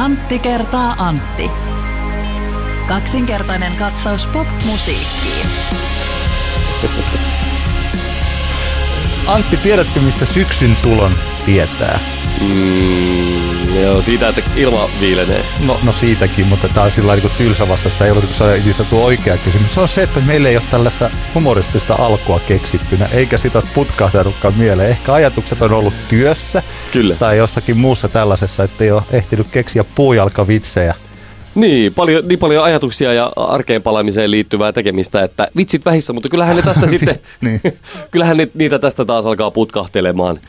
Antti kertaa Antti. Kaksinkertainen katsaus pop-musiikkiin. Antti, tiedätkö mistä syksyn tulon tietää? Mm, joo, siitä, että ilma viilenee. No, no siitäkin, mutta tämä on sillä niin tylsä vastaus. Ei ollut itse tuo oikea kysymys. Se on se, että meillä ei ole tällaista humoristista alkua keksittynä, eikä sitä putkahtanutkaan mieleen. Ehkä ajatukset on ollut työssä Kyllä. tai jossakin muussa tällaisessa, että ei ole ehtinyt keksiä puujalkavitsejä. Niin, paljon, niin paljon ajatuksia ja arkeen palaamiseen liittyvää tekemistä, että vitsit vähissä, mutta kyllähän ne tästä sitten, Niin. kyllähän ne, niitä tästä taas alkaa putkahtelemaan,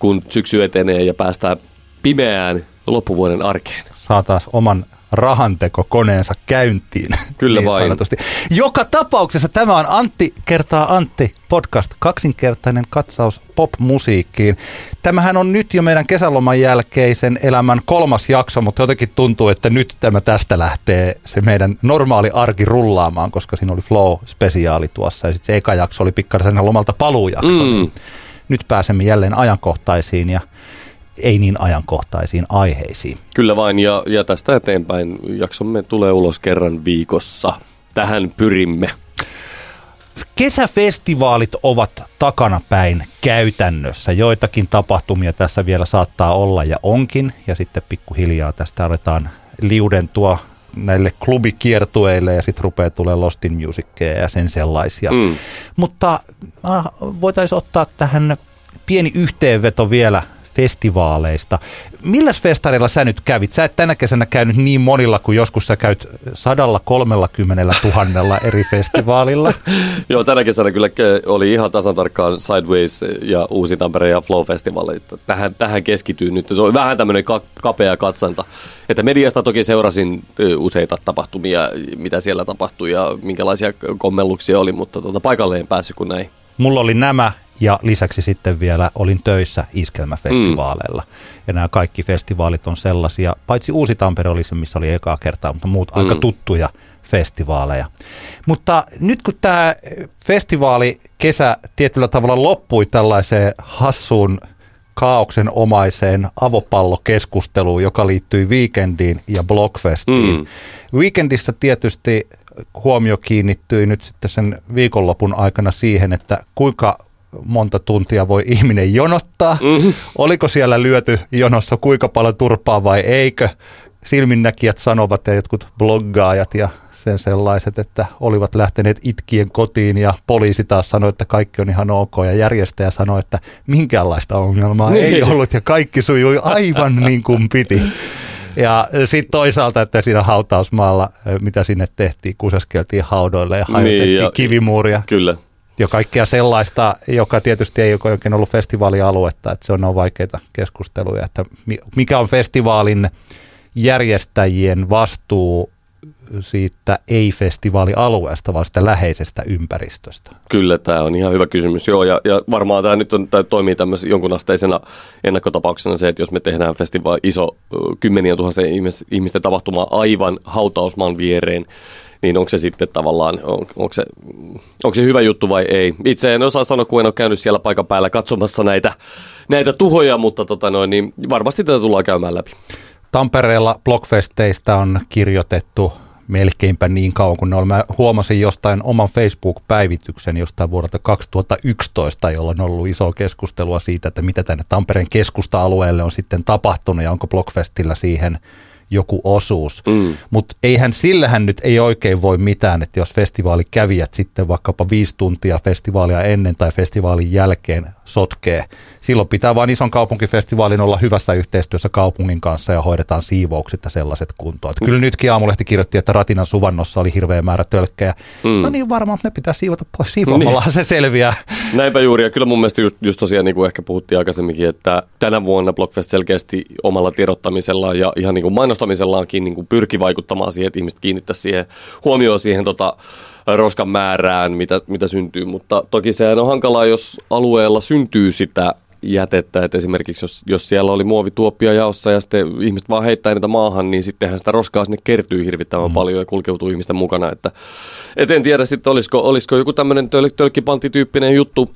kun syksy etenee ja päästään pimeään loppuvuoden arkeen. Saa taas oman rahantekokoneensa käyntiin. Kyllä vain. sanotusti. Joka tapauksessa tämä on Antti kertaa Antti podcast, kaksinkertainen katsaus pop-musiikkiin. Tämähän on nyt jo meidän kesäloman jälkeisen elämän kolmas jakso, mutta jotenkin tuntuu, että nyt tämä tästä lähtee se meidän normaali arki rullaamaan, koska siinä oli Flow-spesiaali tuossa ja sitten se eka jakso oli pikkasen lomalta paluujakso. Mm. Niin nyt pääsemme jälleen ajankohtaisiin ja ei niin ajankohtaisiin aiheisiin. Kyllä vain, ja, ja tästä eteenpäin jaksomme tulee ulos kerran viikossa. Tähän pyrimme. Kesäfestivaalit ovat takanapäin käytännössä. Joitakin tapahtumia tässä vielä saattaa olla ja onkin. Ja sitten pikkuhiljaa tästä aletaan liudentua näille klubikiertueille ja sitten rupeaa tulee Lost in Musicia ja sen sellaisia. Mm. Mutta äh, voitaisiin ottaa tähän pieni yhteenveto vielä festivaaleista. Milläs festareilla sä nyt kävit? Sä et tänä kesänä käynyt niin monilla kuin joskus sä käyt 130 000 eri festivaalilla. Joo, tänä kesänä kyllä ke- oli ihan tasan tarkkaan Sideways ja Uusi Tampere ja Flow Festival. Että Tähän, tähän keskityy nyt. Oli vähän tämmöinen ka- kapea katsanta. Että mediasta toki seurasin ö, useita tapahtumia, mitä siellä tapahtui ja minkälaisia kommelluksia oli, mutta tuota, paikalle en päässyt kuin näin. Mulla oli nämä ja lisäksi sitten vielä olin töissä iskelmäfestivaaleilla. Mm. Ja nämä kaikki festivaalit on sellaisia, paitsi Uusi Tampere oli se, missä oli ekaa kertaa, mutta muut mm. aika tuttuja festivaaleja. Mutta nyt kun tämä festivaali kesä tietyllä tavalla loppui tällaiseen hassuun kaauksen omaiseen avopallokeskusteluun, joka liittyi Weekendiin ja Blockfestiin. Mm. Weekendissä tietysti huomio kiinnittyi nyt sitten sen viikonlopun aikana siihen, että kuinka monta tuntia voi ihminen jonottaa. Mm-hmm. Oliko siellä lyöty jonossa kuinka paljon turpaa vai eikö? Silminnäkijät sanovat ja jotkut bloggaajat ja sen sellaiset, että olivat lähteneet itkien kotiin ja poliisi taas sanoi, että kaikki on ihan ok ja järjestäjä sanoi, että minkäänlaista ongelmaa Niin. ei ollut ja kaikki sujui aivan niin kuin piti. Ja sitten toisaalta, että siinä hautausmaalla, mitä sinne tehtiin, kuseskeltiin haudoille ja hajotettiin Niin, ja- kivimuuria Kyllä. Ja kaikkea sellaista, joka tietysti ei ole oikein ollut festivaalialuetta, että se on, on vaikeita keskusteluja, että mi- mikä on festivaalin järjestäjien vastuu siitä ei-festivaalialueesta, vaan sitä läheisestä ympäristöstä. Kyllä, tämä on ihan hyvä kysymys. Joo, ja, ja varmaan tämä nyt on, tämä toimii tämmöisen jonkunasteisena ennakkotapauksena se, että jos me tehdään festivaali iso tuhansien ihmis- ihmisten tapahtuma aivan hautausmaan viereen, niin onko se sitten tavallaan, on, onko, se, onko se hyvä juttu vai ei? Itse en osaa sanoa, kun en ole käynyt siellä paikan päällä katsomassa näitä, näitä tuhoja, mutta tota noin, niin varmasti tätä tullaan käymään läpi. Tampereella Blockfesteistä on kirjoitettu melkeinpä niin kauan kuin ne oli. Mä huomasin jostain oman Facebook-päivityksen jostain vuodelta 2011, jolloin on ollut iso keskustelua siitä, että mitä tänne Tampereen keskusta-alueelle on sitten tapahtunut ja onko Blockfestillä siihen joku osuus. Mm. Mutta eihän sillähän nyt ei oikein voi mitään, että jos festivaalikävijät sitten vaikkapa viisi tuntia festivaalia ennen tai festivaalin jälkeen sotkee, silloin pitää vain ison kaupunkifestivaalin olla hyvässä yhteistyössä kaupungin kanssa ja hoidetaan siivoukset ja sellaiset kuntoon. Että kyllä nytkin Aamulehti kirjoitti, että Ratinan suvannossa oli hirveä määrä tölkkejä. Mm. No niin varmaan, että ne pitää siivota pois. Siivoamalla se selviää. Näinpä juuri, ja kyllä mun mielestä just, just tosiaan niin kuin ehkä puhuttiin aikaisemminkin, että tänä vuonna Blockfest selkeästi omalla tiedottamisellaan ja ihan niin kuin mainostamisellaankin niin kuin pyrki vaikuttamaan siihen, että ihmiset kiinnittäisi siihen huomioon siihen tota, roskan määrään, mitä, mitä syntyy, mutta toki sehän on hankalaa, jos alueella syntyy sitä jätettä, että esimerkiksi jos, jos siellä oli muovituoppia jaossa ja sitten ihmiset vaan heittää niitä maahan, niin sittenhän sitä roskaa sinne kertyy hirvittävän mm. paljon ja kulkeutuu ihmisten mukana, että et en tiedä sitten olisiko, olisiko joku tämmöinen töl- tölkkipantityyppinen juttu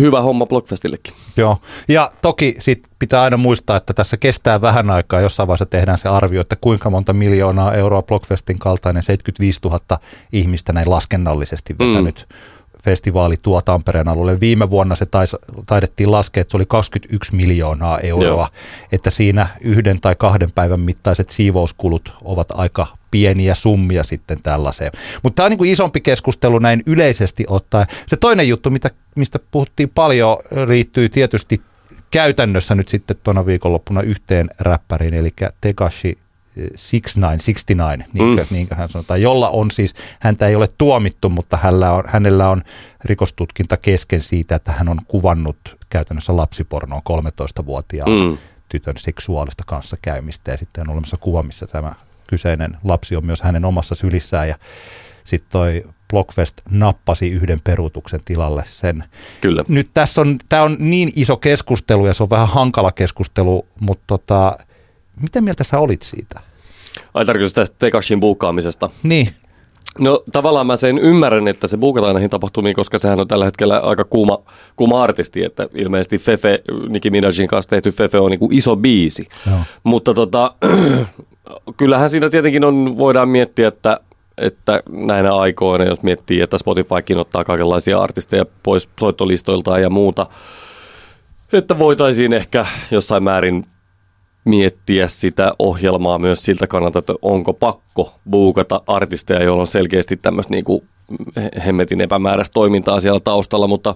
hyvä homma Blockfestillekin. Joo, ja toki sit pitää aina muistaa, että tässä kestää vähän aikaa, jossain vaiheessa tehdään se arvio, että kuinka monta miljoonaa euroa Blockfestin kaltainen 75 000 ihmistä näin laskennallisesti vetänyt mm festivaali tuo Tampereen alueelle. Viime vuonna se tais, taidettiin laskea, että se oli 21 miljoonaa euroa, Joo. että siinä yhden tai kahden päivän mittaiset siivouskulut ovat aika pieniä summia sitten tällaiseen. Mutta tämä on niin kuin isompi keskustelu näin yleisesti ottaen. Se toinen juttu, mitä, mistä puhuttiin paljon, riittyy tietysti käytännössä nyt sitten tuona viikonloppuna yhteen räppäriin, eli Tekashi 69, niin mm. niin hän sanotaan, jolla on siis, häntä ei ole tuomittu, mutta hänellä on, hänellä on rikostutkinta kesken siitä, että hän on kuvannut käytännössä lapsipornoa 13-vuotiaan mm. tytön seksuaalista kanssakäymistä ja sitten on olemassa kuva, missä tämä kyseinen lapsi on myös hänen omassa sylissään ja sitten toi Blockfest nappasi yhden peruutuksen tilalle sen. Kyllä. Nyt tässä on, tämä on niin iso keskustelu ja se on vähän hankala keskustelu, mutta tota, mitä mieltä sä olit siitä? Ai tarkoitus tästä Tekashin buukkaamisesta? Niin. No tavallaan mä sen ymmärrän, että se buukataan näihin tapahtumiin, koska sehän on tällä hetkellä aika kuuma, kuuma artisti, että ilmeisesti Fefe, Nicki Minajin kanssa tehty Fefe on niin kuin iso biisi. Joo. Mutta tota, kyllähän siinä tietenkin on, voidaan miettiä, että että näinä aikoina, jos miettii, että Spotifykin ottaa kaikenlaisia artisteja pois soittolistoiltaan ja muuta, että voitaisiin ehkä jossain määrin miettiä sitä ohjelmaa myös siltä kannalta, että onko pakko buukata artisteja, joilla on selkeästi tämmöistä niin hemmetin epämääräistä toimintaa siellä taustalla, mutta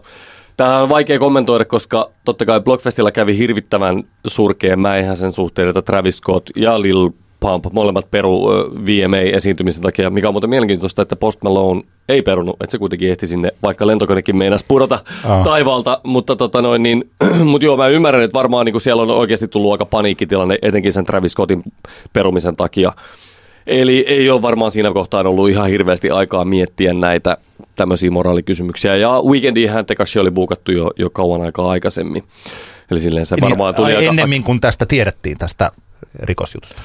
Tämä on vaikea kommentoida, koska totta kai Blockfestilla kävi hirvittävän surkeen mäihän sen suhteen, että Travis Scott ja Lil Pump, molemmat peru VMA-esiintymisen takia, mikä on muuten mielenkiintoista, että Post Malone ei perunut, että se kuitenkin ehti sinne, vaikka lentokonekin meinasi pudota oh. taivaalta, mutta tota noin, niin, mut joo, mä ymmärrän, että varmaan niin siellä on oikeasti tullut aika paniikkitilanne, etenkin sen Travis Scottin perumisen takia. Eli ei ole varmaan siinä kohtaa ollut ihan hirveästi aikaa miettiä näitä tämmöisiä moraalikysymyksiä. Ja Weekendihän Tekashi oli buukattu jo, jo kauan aikaa aikaisemmin. Eli silleen se varmaan tuli aika... Ennemmin kuin tästä tiedettiin, tästä rikosjutusta.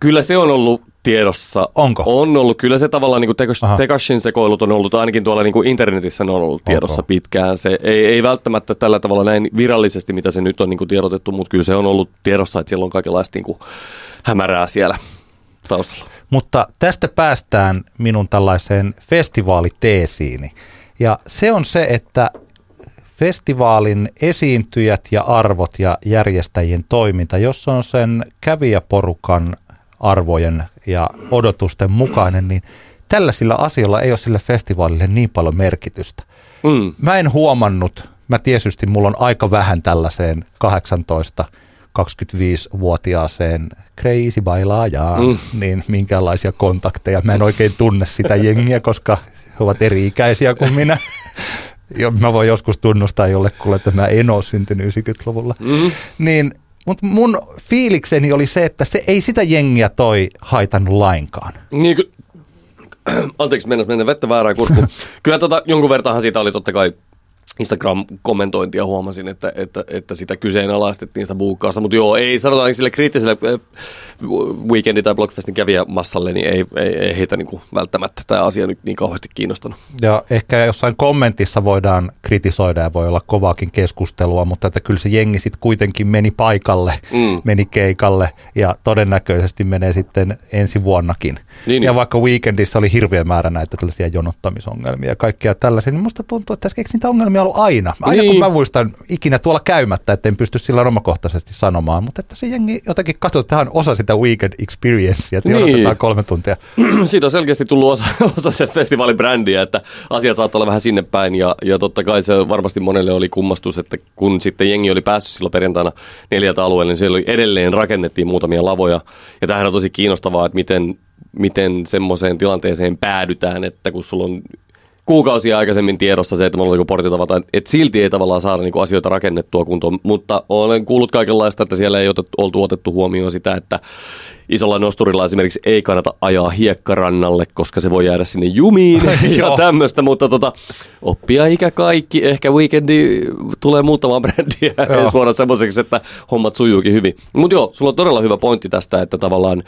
Kyllä se on ollut tiedossa. Onko? On ollut. Kyllä se tavallaan niin kuin Tekashin sekoilut on ollut, ainakin tuolla niin kuin internetissä ne on ollut tiedossa Onko? pitkään. Se ei, ei välttämättä tällä tavalla näin virallisesti, mitä se nyt on niin kuin tiedotettu, mutta kyllä se on ollut tiedossa, että siellä on kaikenlaista niin kuin hämärää siellä taustalla. Mutta tästä päästään minun tällaiseen festivaaliteesiini. Ja se on se, että festivaalin esiintyjät ja arvot ja järjestäjien toiminta, jos on sen kävijäporukan arvojen ja odotusten mukainen, niin tällaisilla asioilla ei ole sille festivaalille niin paljon merkitystä. Mm. Mä en huomannut, mä tietysti mulla on aika vähän tällaiseen 18 25-vuotiaaseen crazy bailaajaan, mm. niin minkälaisia kontakteja. Mä en oikein tunne sitä jengiä, koska he ovat eri-ikäisiä kuin minä. Mä voin joskus tunnustaa jollekulle, että mä en ole syntynyt 90-luvulla. Mm. Niin mutta mun fiilikseni oli se, että se ei sitä jengiä toi haitannut lainkaan. Niin, ky- Anteeksi, mennä, mennä vettä väärään kurkkuun. Kyllä tota, jonkun vertaanhan siitä oli totta kai Instagram-kommentointia huomasin, että, että, että sitä kyseenalaistettiin sitä buukkausta, mutta joo, ei sanotaan sille kriittiselle eh, weekendi- tai Blockfestin kävijämassalle, niin ei, ei, ei heitä niin välttämättä tämä asia nyt niin kauheasti kiinnostanut. Ja ehkä jossain kommentissa voidaan kritisoida ja voi olla kovaakin keskustelua, mutta että kyllä se jengi sitten kuitenkin meni paikalle, mm. meni keikalle ja todennäköisesti menee sitten ensi vuonnakin. Niin, ja niin. vaikka weekendissä oli hirveä määrä näitä tällaisia jonottamisongelmia ja kaikkea tällaisia, niin musta tuntuu, että tässä niitä ongelmia ollut aina. Aina niin. kun mä muistan ikinä tuolla käymättä, että en pysty sillä omakohtaisesti sanomaan, mutta että se jengi jotenkin katsotaan osa sitä weekend experiencea, että niin. kolme tuntia. Siitä on selkeästi tullut osa, osa se festivaalibrändiä, että asiat saattaa olla vähän sinne päin ja, ja totta kai se varmasti monelle oli kummastus, että kun sitten jengi oli päässyt silloin perjantaina neljältä alueelle, niin siellä oli edelleen rakennettiin muutamia lavoja ja tämähän on tosi kiinnostavaa, että miten, miten semmoiseen tilanteeseen päädytään, että kun sulla on kuukausia aikaisemmin tiedossa se, että mulla oli joku portitavata, että silti ei tavallaan saada niin kuin asioita rakennettua kuntoon, mutta olen kuullut kaikenlaista, että siellä ei otettu, oltu otettu huomioon sitä, että isolla nosturilla esimerkiksi ei kannata ajaa hiekkarannalle, koska se voi jäädä sinne jumiin ja tämmöistä, mutta tota, oppia ikä kaikki. Ehkä weekendi tulee muutamaan brändiä ensi vuonna semmoiseksi, että hommat sujuukin hyvin. Mutta joo, sulla on todella hyvä pointti tästä, että tavallaan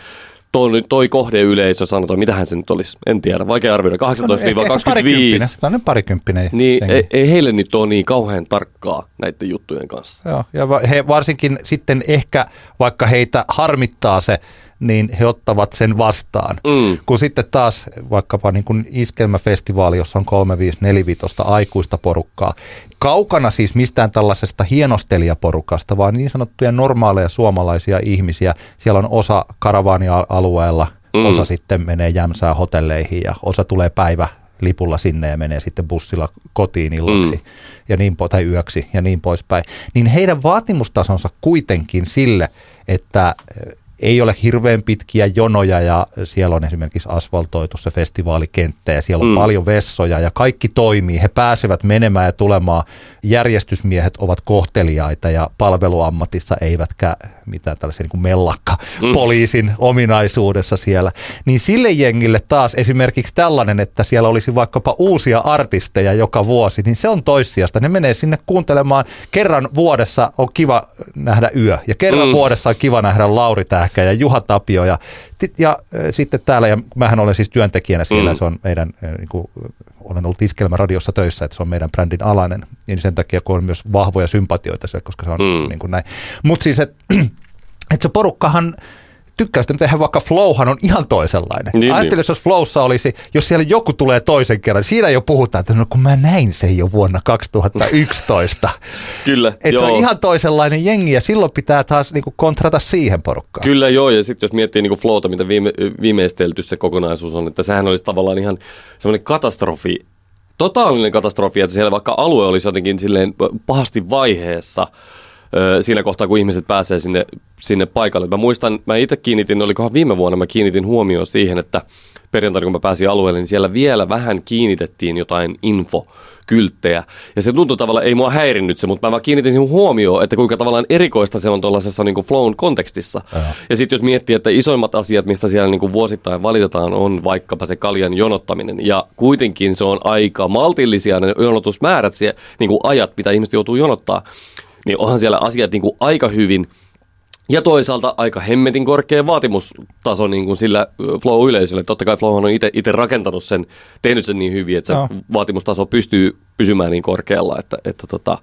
toi, toi kohdeyleisö, sanotaan, mitähän se nyt olisi, en tiedä, vaikea arvioida, 18-25. Sellainen parikymppinen Niin ei, ei heille nyt ole niin kauhean tarkkaa näiden juttujen kanssa. Joo, ja he varsinkin sitten ehkä, vaikka heitä harmittaa se, niin he ottavat sen vastaan. Mm. Kun sitten taas vaikkapa niin kuin iskelmäfestivaali, jossa on 3, 5, 4, 5 aikuista porukkaa, kaukana siis mistään tällaisesta hienostelijaporukasta, vaan niin sanottuja normaaleja suomalaisia ihmisiä. Siellä on osa karavaania-alueella, mm. osa sitten menee jämsää hotelleihin ja osa tulee päivä lipulla sinne ja menee sitten bussilla kotiin illaksi mm. ja niin po- tai yöksi ja niin poispäin, niin heidän vaatimustasonsa kuitenkin sille, että ei ole hirveän pitkiä jonoja ja siellä on esimerkiksi asfaltoitu se festivaalikenttä ja siellä on mm. paljon vessoja ja kaikki toimii. He pääsevät menemään ja tulemaan. Järjestysmiehet ovat kohteliaita ja palveluammatissa eivätkä mitään tällaisia niin kuin mellakka mm. poliisin ominaisuudessa siellä. Niin sille jengille taas esimerkiksi tällainen, että siellä olisi vaikkapa uusia artisteja joka vuosi, niin se on toissijasta. Ne menee sinne kuuntelemaan. Kerran vuodessa on kiva nähdä yö ja kerran mm. vuodessa on kiva nähdä Lauri Tähkä Tähkä ja Juha Tapio ja, ja äh, sitten täällä, ja mähän olen siis työntekijänä siellä, mm. se on meidän, äh, niin kuin, olen ollut Iskelmä radiossa töissä, että se on meidän brändin alainen, niin sen takia kun on myös vahvoja sympatioita se, koska se on mm. niin kuin näin. Mutta siis, että et se porukkahan, tykkää sitä tehdä, vaikka Flowhan on ihan toisenlainen. Niin, Ajattelin, niin. jos Flowssa olisi, jos siellä joku tulee toisen kerran, niin siinä jo puhutaan, että no kun mä näin sen jo vuonna 2011. Kyllä, Et se on ihan toisenlainen jengi ja silloin pitää taas niinku kontrata siihen porukkaan. Kyllä joo, ja sitten jos miettii niinku Flowta, mitä viime, viimeistelty se kokonaisuus on, että sehän olisi tavallaan ihan semmoinen katastrofi, totaalinen katastrofi, että siellä vaikka alue olisi jotenkin silleen pahasti vaiheessa – siinä kohtaa, kun ihmiset pääsee sinne, sinne paikalle. Mä muistan, mä itse kiinnitin, olikohan viime vuonna, mä kiinnitin huomioon siihen, että perjantaina kun mä pääsin alueelle, niin siellä vielä vähän kiinnitettiin jotain info kylttejä. Ja se tuntui tavallaan, ei mua häirinnyt se, mutta mä vaan kiinnitin siihen huomioon, että kuinka tavallaan erikoista se on tuollaisessa niin flown kontekstissa. Ja, ja sitten jos miettii, että isoimmat asiat, mistä siellä niin kuin vuosittain valitetaan, on vaikkapa se kaljan jonottaminen. Ja kuitenkin se on aika maltillisia ne jonotusmäärät, se, niin kuin ajat, mitä ihmiset joutuu jonottaa niin onhan siellä asiat niin kuin aika hyvin ja toisaalta aika hemmetin korkea vaatimustaso niin kuin sillä Flow-yleisölle. Totta kai Flow on itse rakentanut sen, tehnyt sen niin hyvin, että se no. vaatimustaso pystyy pysymään niin korkealla, että, että tota,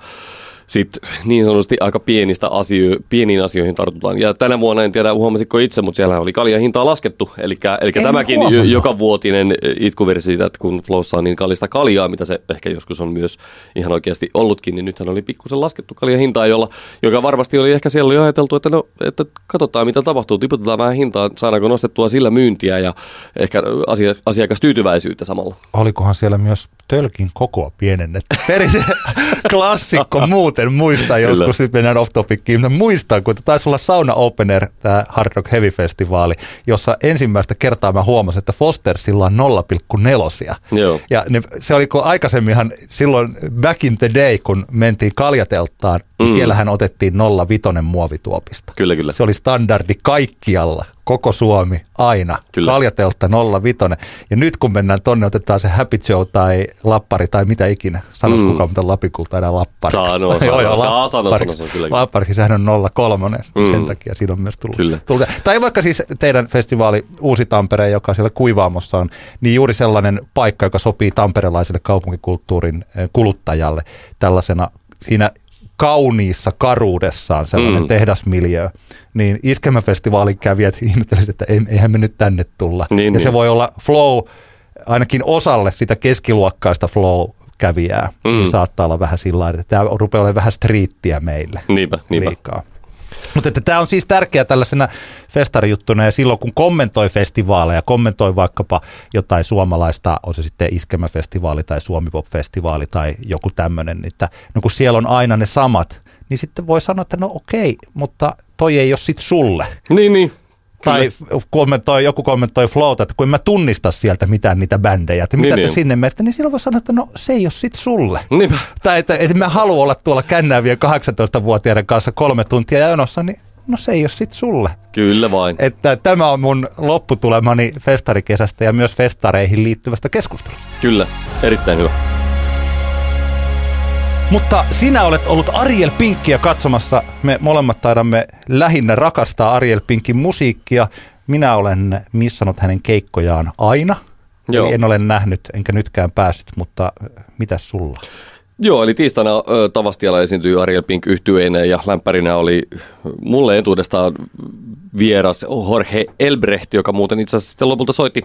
sitten niin sanotusti aika pienistä asio- pieniin asioihin tartutaan. Ja tänä vuonna, en tiedä huomasitko itse, mutta siellä oli kaljan hintaa laskettu. Eli, eli tämäkin huomannut. joka vuotinen itkuvirsi siitä, että kun Flowssa on niin kallista kaljaa, mitä se ehkä joskus on myös ihan oikeasti ollutkin, niin nythän oli pikkusen laskettu kaljan hintaa, jolla, joka varmasti oli ehkä siellä oli ajateltu, että, no, että katsotaan mitä tapahtuu, tiputetaan vähän hintaa, saadaanko nostettua sillä myyntiä ja ehkä asia, asiakastyytyväisyyttä samalla. Olikohan siellä myös tölkin kokoa pienennetty. Perinte klassikko muuten muistaa joskus, nyt mennään off topickiin, mutta muistan, kun taisi olla Sauna Opener, tämä Hard Rock Heavy Festivaali, jossa ensimmäistä kertaa mä huomasin, että Fostersilla on 0,4. Ja ne, se oli kun aikaisemminhan silloin back in the day, kun mentiin kaljateltaan, niin mm. siellähän otettiin 0,5 muovituopista. Kyllä, kyllä. Se oli standardi kaikkialla koko Suomi, aina. Kyllä. Kaljateltta 05. Ja nyt kun mennään tonne, otetaan se Happy Joe tai Lappari tai mitä ikinä. Sanois mm. kukaan, mitä Lapikulta enää Lappariksi. Saa, no, saa, joo, joo, saa, sanoa, sanoa, kyllä. Lappariksi, sehän on 03, mm. sen takia siinä on myös tullut. Kyllä. tullut. Tai vaikka siis teidän festivaali Uusi Tampere, joka siellä Kuivaamossa on, niin juuri sellainen paikka, joka sopii tamperelaiselle kaupunkikulttuurin eh, kuluttajalle tällaisena siinä kauniissa karuudessaan sellainen mm. tehdasmiljö, niin iskemäfestivaalin kävijät ihmettelisivät, että eihän me nyt tänne tulla. Niin, ja niin. se voi olla flow, ainakin osalle sitä keskiluokkaista flow kävijää, mm. niin saattaa olla vähän sillä että tämä rupeaa olemaan vähän striittiä meille. Niinpä, niinpä. Liikaa. Mutta että tämä on siis tärkeää tällaisena festarijuttuna ja silloin kun kommentoi festivaaleja, kommentoi vaikkapa jotain suomalaista, on se sitten Iskemäfestivaali tai Suomipop-festivaali tai joku tämmöinen, että no kun siellä on aina ne samat, niin sitten voi sanoa, että no okei, mutta toi ei ole sitten sulle. Niin, niin. Tai kommentoi, joku kommentoi Flowta, että kun en mä tunnista sieltä mitään niitä bändejä, että mitä Niin, te niin. sinne menette, niin silloin voi sanoa, että no se ei ole sit sulle. Niinpä. Tai että, että mä haluan olla tuolla kännäävien 18-vuotiaiden kanssa kolme tuntia jonossa, niin no se ei ole sit sulle. Kyllä vain. Että tämä on mun lopputulemani festarikesästä ja myös festareihin liittyvästä keskustelusta. Kyllä, erittäin hyvä. Mutta sinä olet ollut Ariel Pinkkiä katsomassa. Me molemmat taidamme lähinnä rakastaa Ariel Pinkin musiikkia. Minä olen missannut hänen keikkojaan aina. Joo. Eli en ole nähnyt, enkä nytkään päässyt, mutta mitä sulla? Joo, eli tiistaina ö, Tavastialla esiintyi Ariel Pink yhtyeineen ja lämpärinä oli mulle etuudestaan vieras Jorge Elbrecht, joka muuten itse asiassa sitten lopulta soitti.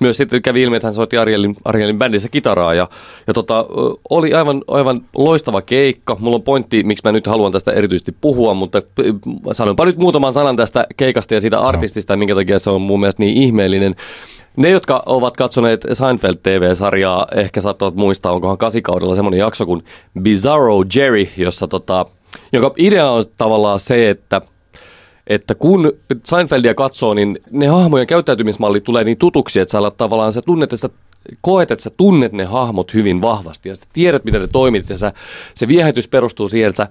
Myös sitten kävi ilmi, että hän soitti Arielin, Arielin bändissä kitaraa ja, ja tota, oli aivan, aivan loistava keikka. Mulla on pointti, miksi mä nyt haluan tästä erityisesti puhua, mutta sanonpa nyt muutaman sanan tästä keikasta ja siitä artistista, minkä takia se on mun mielestä niin ihmeellinen. Ne, jotka ovat katsoneet Seinfeld TV-sarjaa, ehkä saattavat muistaa, onkohan kasikaudella semmoinen jakso kuin Bizarro Jerry, jossa tota, jonka idea on tavallaan se, että että kun Seinfeldia katsoo, niin ne hahmojen käyttäytymismallit tulee niin tutuksi, että sä alat tavallaan sä tunnet, että sä koet, että sä tunnet ne hahmot hyvin vahvasti ja sä tiedät, miten ne toimit ja sä, se viehätys perustuu siihen, että sä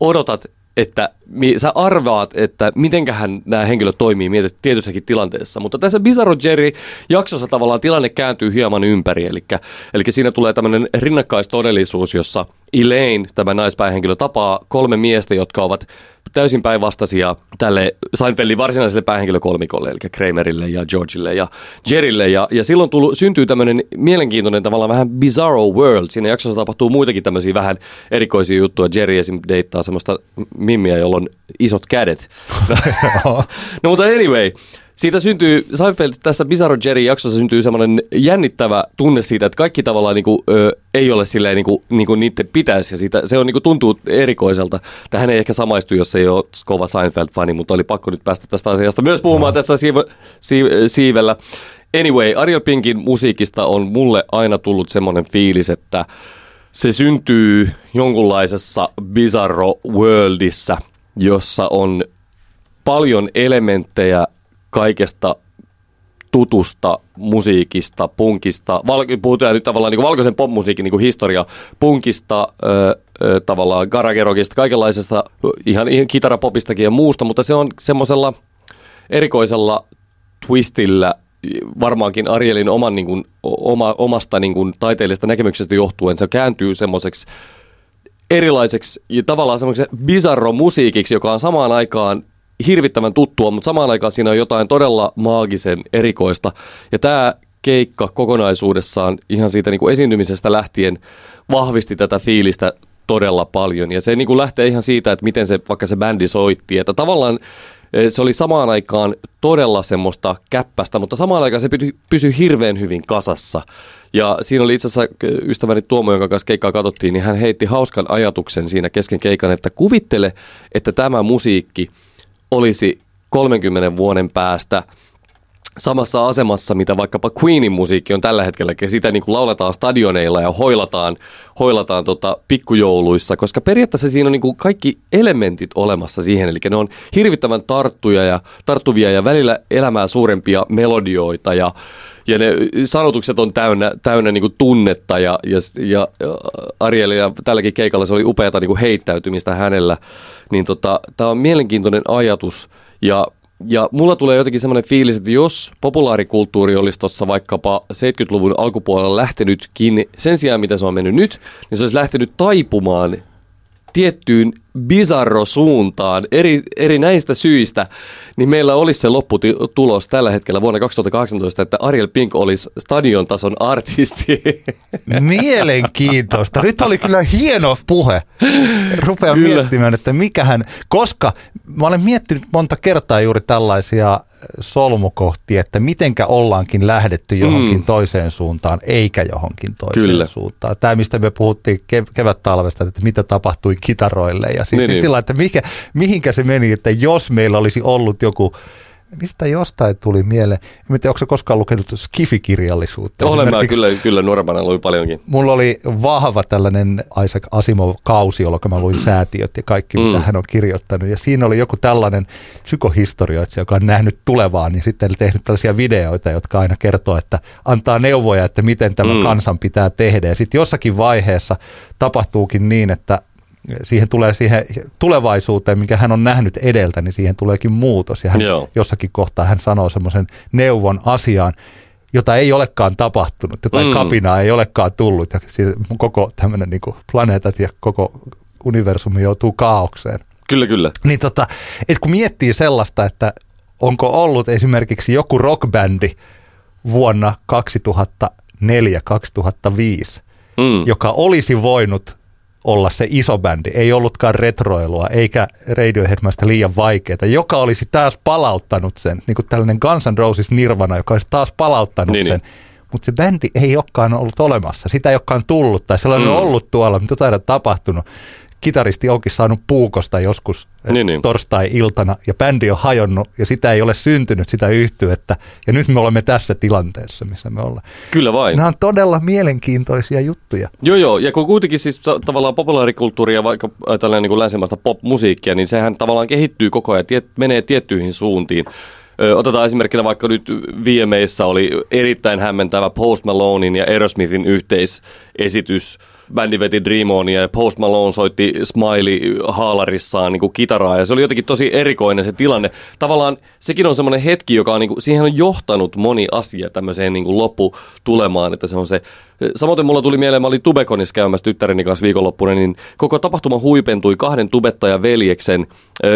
odotat, että mi, sä arvaat, että mitenkähän nämä henkilöt toimii tietyssäkin tilanteessa. Mutta tässä Bizarro Jerry jaksossa tavallaan tilanne kääntyy hieman ympäri, eli, eli siinä tulee tämmöinen rinnakkaistodellisuus, jossa Elaine, tämä naispäähenkilö, tapaa kolme miestä, jotka ovat täysin päinvastaisia tälle Seinfeldin varsinaiselle päähenkilökolmikolle, eli Kramerille ja Georgille ja Jerrylle. Ja, ja silloin tullut, syntyy tämmöinen mielenkiintoinen tavallaan vähän bizarro world. Siinä jaksossa tapahtuu muitakin tämmöisiä vähän erikoisia juttuja. Jerry esim. deittaa semmoista mimmiä, jolla on isot kädet. no mutta anyway, siitä syntyy, Seinfeld tässä Bizarro Jerry jaksossa syntyy semmoinen jännittävä tunne siitä, että kaikki tavallaan niinku, ö, ei ole silleen niinku, niinku niiden pitäisi. Ja siitä, se on niinku, tuntuu erikoiselta. Tähän ei ehkä samaistu, jos ei ole kova Seinfeld-fani, mutta oli pakko nyt päästä tästä asiasta myös puhumaan tässä siive, siive, siivellä. Anyway, Ariel Pinkin musiikista on mulle aina tullut semmoinen fiilis, että se syntyy jonkunlaisessa bizarro worldissa, jossa on paljon elementtejä kaikesta tutusta musiikista, punkista, val- puhutaan nyt tavallaan niin valkoisen popmusiikin niin historia, punkista, ö, ö, tavallaan garagerokista, kaikenlaisesta, ihan, ihan kitarapopistakin ja muusta, mutta se on semmoisella erikoisella twistillä, varmaankin Arielin oman, niin kuin, oma, omasta niin kuin, taiteellisesta näkemyksestä johtuen, se kääntyy semmoiseksi erilaiseksi ja tavallaan semmoiseksi bizarro musiikiksi, joka on samaan aikaan hirvittävän tuttua, mutta samaan aikaan siinä on jotain todella maagisen erikoista. Ja tämä keikka kokonaisuudessaan ihan siitä niin kuin esiintymisestä lähtien vahvisti tätä fiilistä todella paljon. Ja se niin kuin lähtee ihan siitä, että miten se vaikka se bändi soitti. Että tavallaan eh, se oli samaan aikaan todella semmoista käppästä, mutta samaan aikaan se pysyi, hirveän hyvin kasassa. Ja siinä oli itse asiassa eh, ystäväni Tuomo, jonka kanssa keikkaa katsottiin, niin hän heitti hauskan ajatuksen siinä kesken keikan, että kuvittele, että tämä musiikki olisi 30 vuoden päästä samassa asemassa, mitä vaikkapa Queenin musiikki on tällä hetkellä, sitä niin kuin lauletaan stadioneilla ja hoilataan, hoilataan tota pikkujouluissa, koska periaatteessa siinä on niin kuin kaikki elementit olemassa siihen, eli ne on hirvittävän tarttuja ja, tarttuvia ja välillä elämää suurempia melodioita ja ja ne sanotukset on täynnä, täynnä niin kuin tunnetta ja, ja, ja Ariel ja tälläkin keikalla se oli upeata niin kuin heittäytymistä hänellä. Niin tota, tämä on mielenkiintoinen ajatus ja ja mulla tulee jotenkin semmoinen fiilis, että jos populaarikulttuuri olisi tuossa vaikkapa 70-luvun alkupuolella lähtenyt kiinni sen sijaan, mitä se on mennyt nyt, niin se olisi lähtenyt taipumaan tiettyyn bizarro suuntaan eri, eri näistä syistä, niin meillä olisi se lopputulos tällä hetkellä vuonna 2018, että Ariel Pink olisi stadion tason artisti. Mielenkiintoista. Nyt oli kyllä hieno puhe. Rupean Kyllä. miettimään, että mikähän, koska mä olen miettinyt monta kertaa juuri tällaisia solmukohtia, että mitenkä ollaankin lähdetty johonkin Mm. toiseen suuntaan, eikä johonkin toiseen Kyllä. suuntaan. Tämä, mistä me puhuttiin kev- kevät-talvesta, että mitä tapahtui kitaroille. Ja siis Niin, niin, niin. sillä, että mikä, mihinkä se meni, että jos meillä olisi ollut joku mistä jostain tuli mieleen. En tiedä, onko koskaan lukenut Skifi-kirjallisuutta? Olen mä kyllä, kyllä nuorempana luin paljonkin. Mulla oli vahva tällainen Isaac Asimov-kausi, jolloin mä luin säätiöt ja kaikki, mitä mm. hän on kirjoittanut. Ja siinä oli joku tällainen psykohistorioitsija, joka on nähnyt tulevaa, niin sitten tehnyt tällaisia videoita, jotka aina kertoo, että antaa neuvoja, että miten tämä mm. kansan pitää tehdä. Ja sitten jossakin vaiheessa tapahtuukin niin, että siihen tulee siihen tulevaisuuteen, mikä hän on nähnyt edeltä, niin siihen tuleekin muutos. Ja hän Joo. jossakin kohtaa hän sanoo semmoisen neuvon asiaan, jota ei olekaan tapahtunut, jotain mm. kapinaa ei olekaan tullut. Ja koko tämmöinen niin planeetat ja koko universumi joutuu kaaukseen. Kyllä, kyllä. Niin tota, et kun miettii sellaista, että onko ollut esimerkiksi joku rockbändi vuonna 2004-2005, mm. joka olisi voinut olla se iso bändi. Ei ollutkaan retroilua, eikä Radioheadmästä liian vaikeaa, joka olisi taas palauttanut sen, niin kuin tällainen Guns N' Roses Nirvana, joka olisi taas palauttanut niin, sen. Niin. Mutta se bändi ei olekaan ollut olemassa, sitä ei olekaan tullut, tai sellainen mm. on ollut tuolla, mutta jotain on tapahtunut kitaristi onkin saanut puukosta joskus niin, niin. torstai-iltana ja bändi on hajonnut ja sitä ei ole syntynyt sitä yhtyettä ja nyt me olemme tässä tilanteessa, missä me ollaan. Kyllä vain. Nämä on todella mielenkiintoisia juttuja. Joo joo ja kun kuitenkin siis tavallaan populaarikulttuuri ja vaikka tällainen niin länsimaista pop-musiikkia, niin sehän tavallaan kehittyy koko ajan, tiet, menee tiettyihin suuntiin. Otetaan esimerkkinä vaikka nyt VMAissa oli erittäin hämmentävä Post Malonein ja Aerosmithin yhteisesitys – bändi veti Dream On ja Post Malone soitti Smiley haalarissaan niin kuin kitaraa ja se oli jotenkin tosi erikoinen se tilanne. Tavallaan sekin on semmoinen hetki, joka on, niin kuin, siihen on johtanut moni asia tämmöiseen niin kuin lopputulemaan, että se on se Samoin mulla tuli mieleen, mä olin Tubekonissa käymässä tyttäreni kanssa viikonloppuna, niin koko tapahtuma huipentui kahden tubettajan veljeksen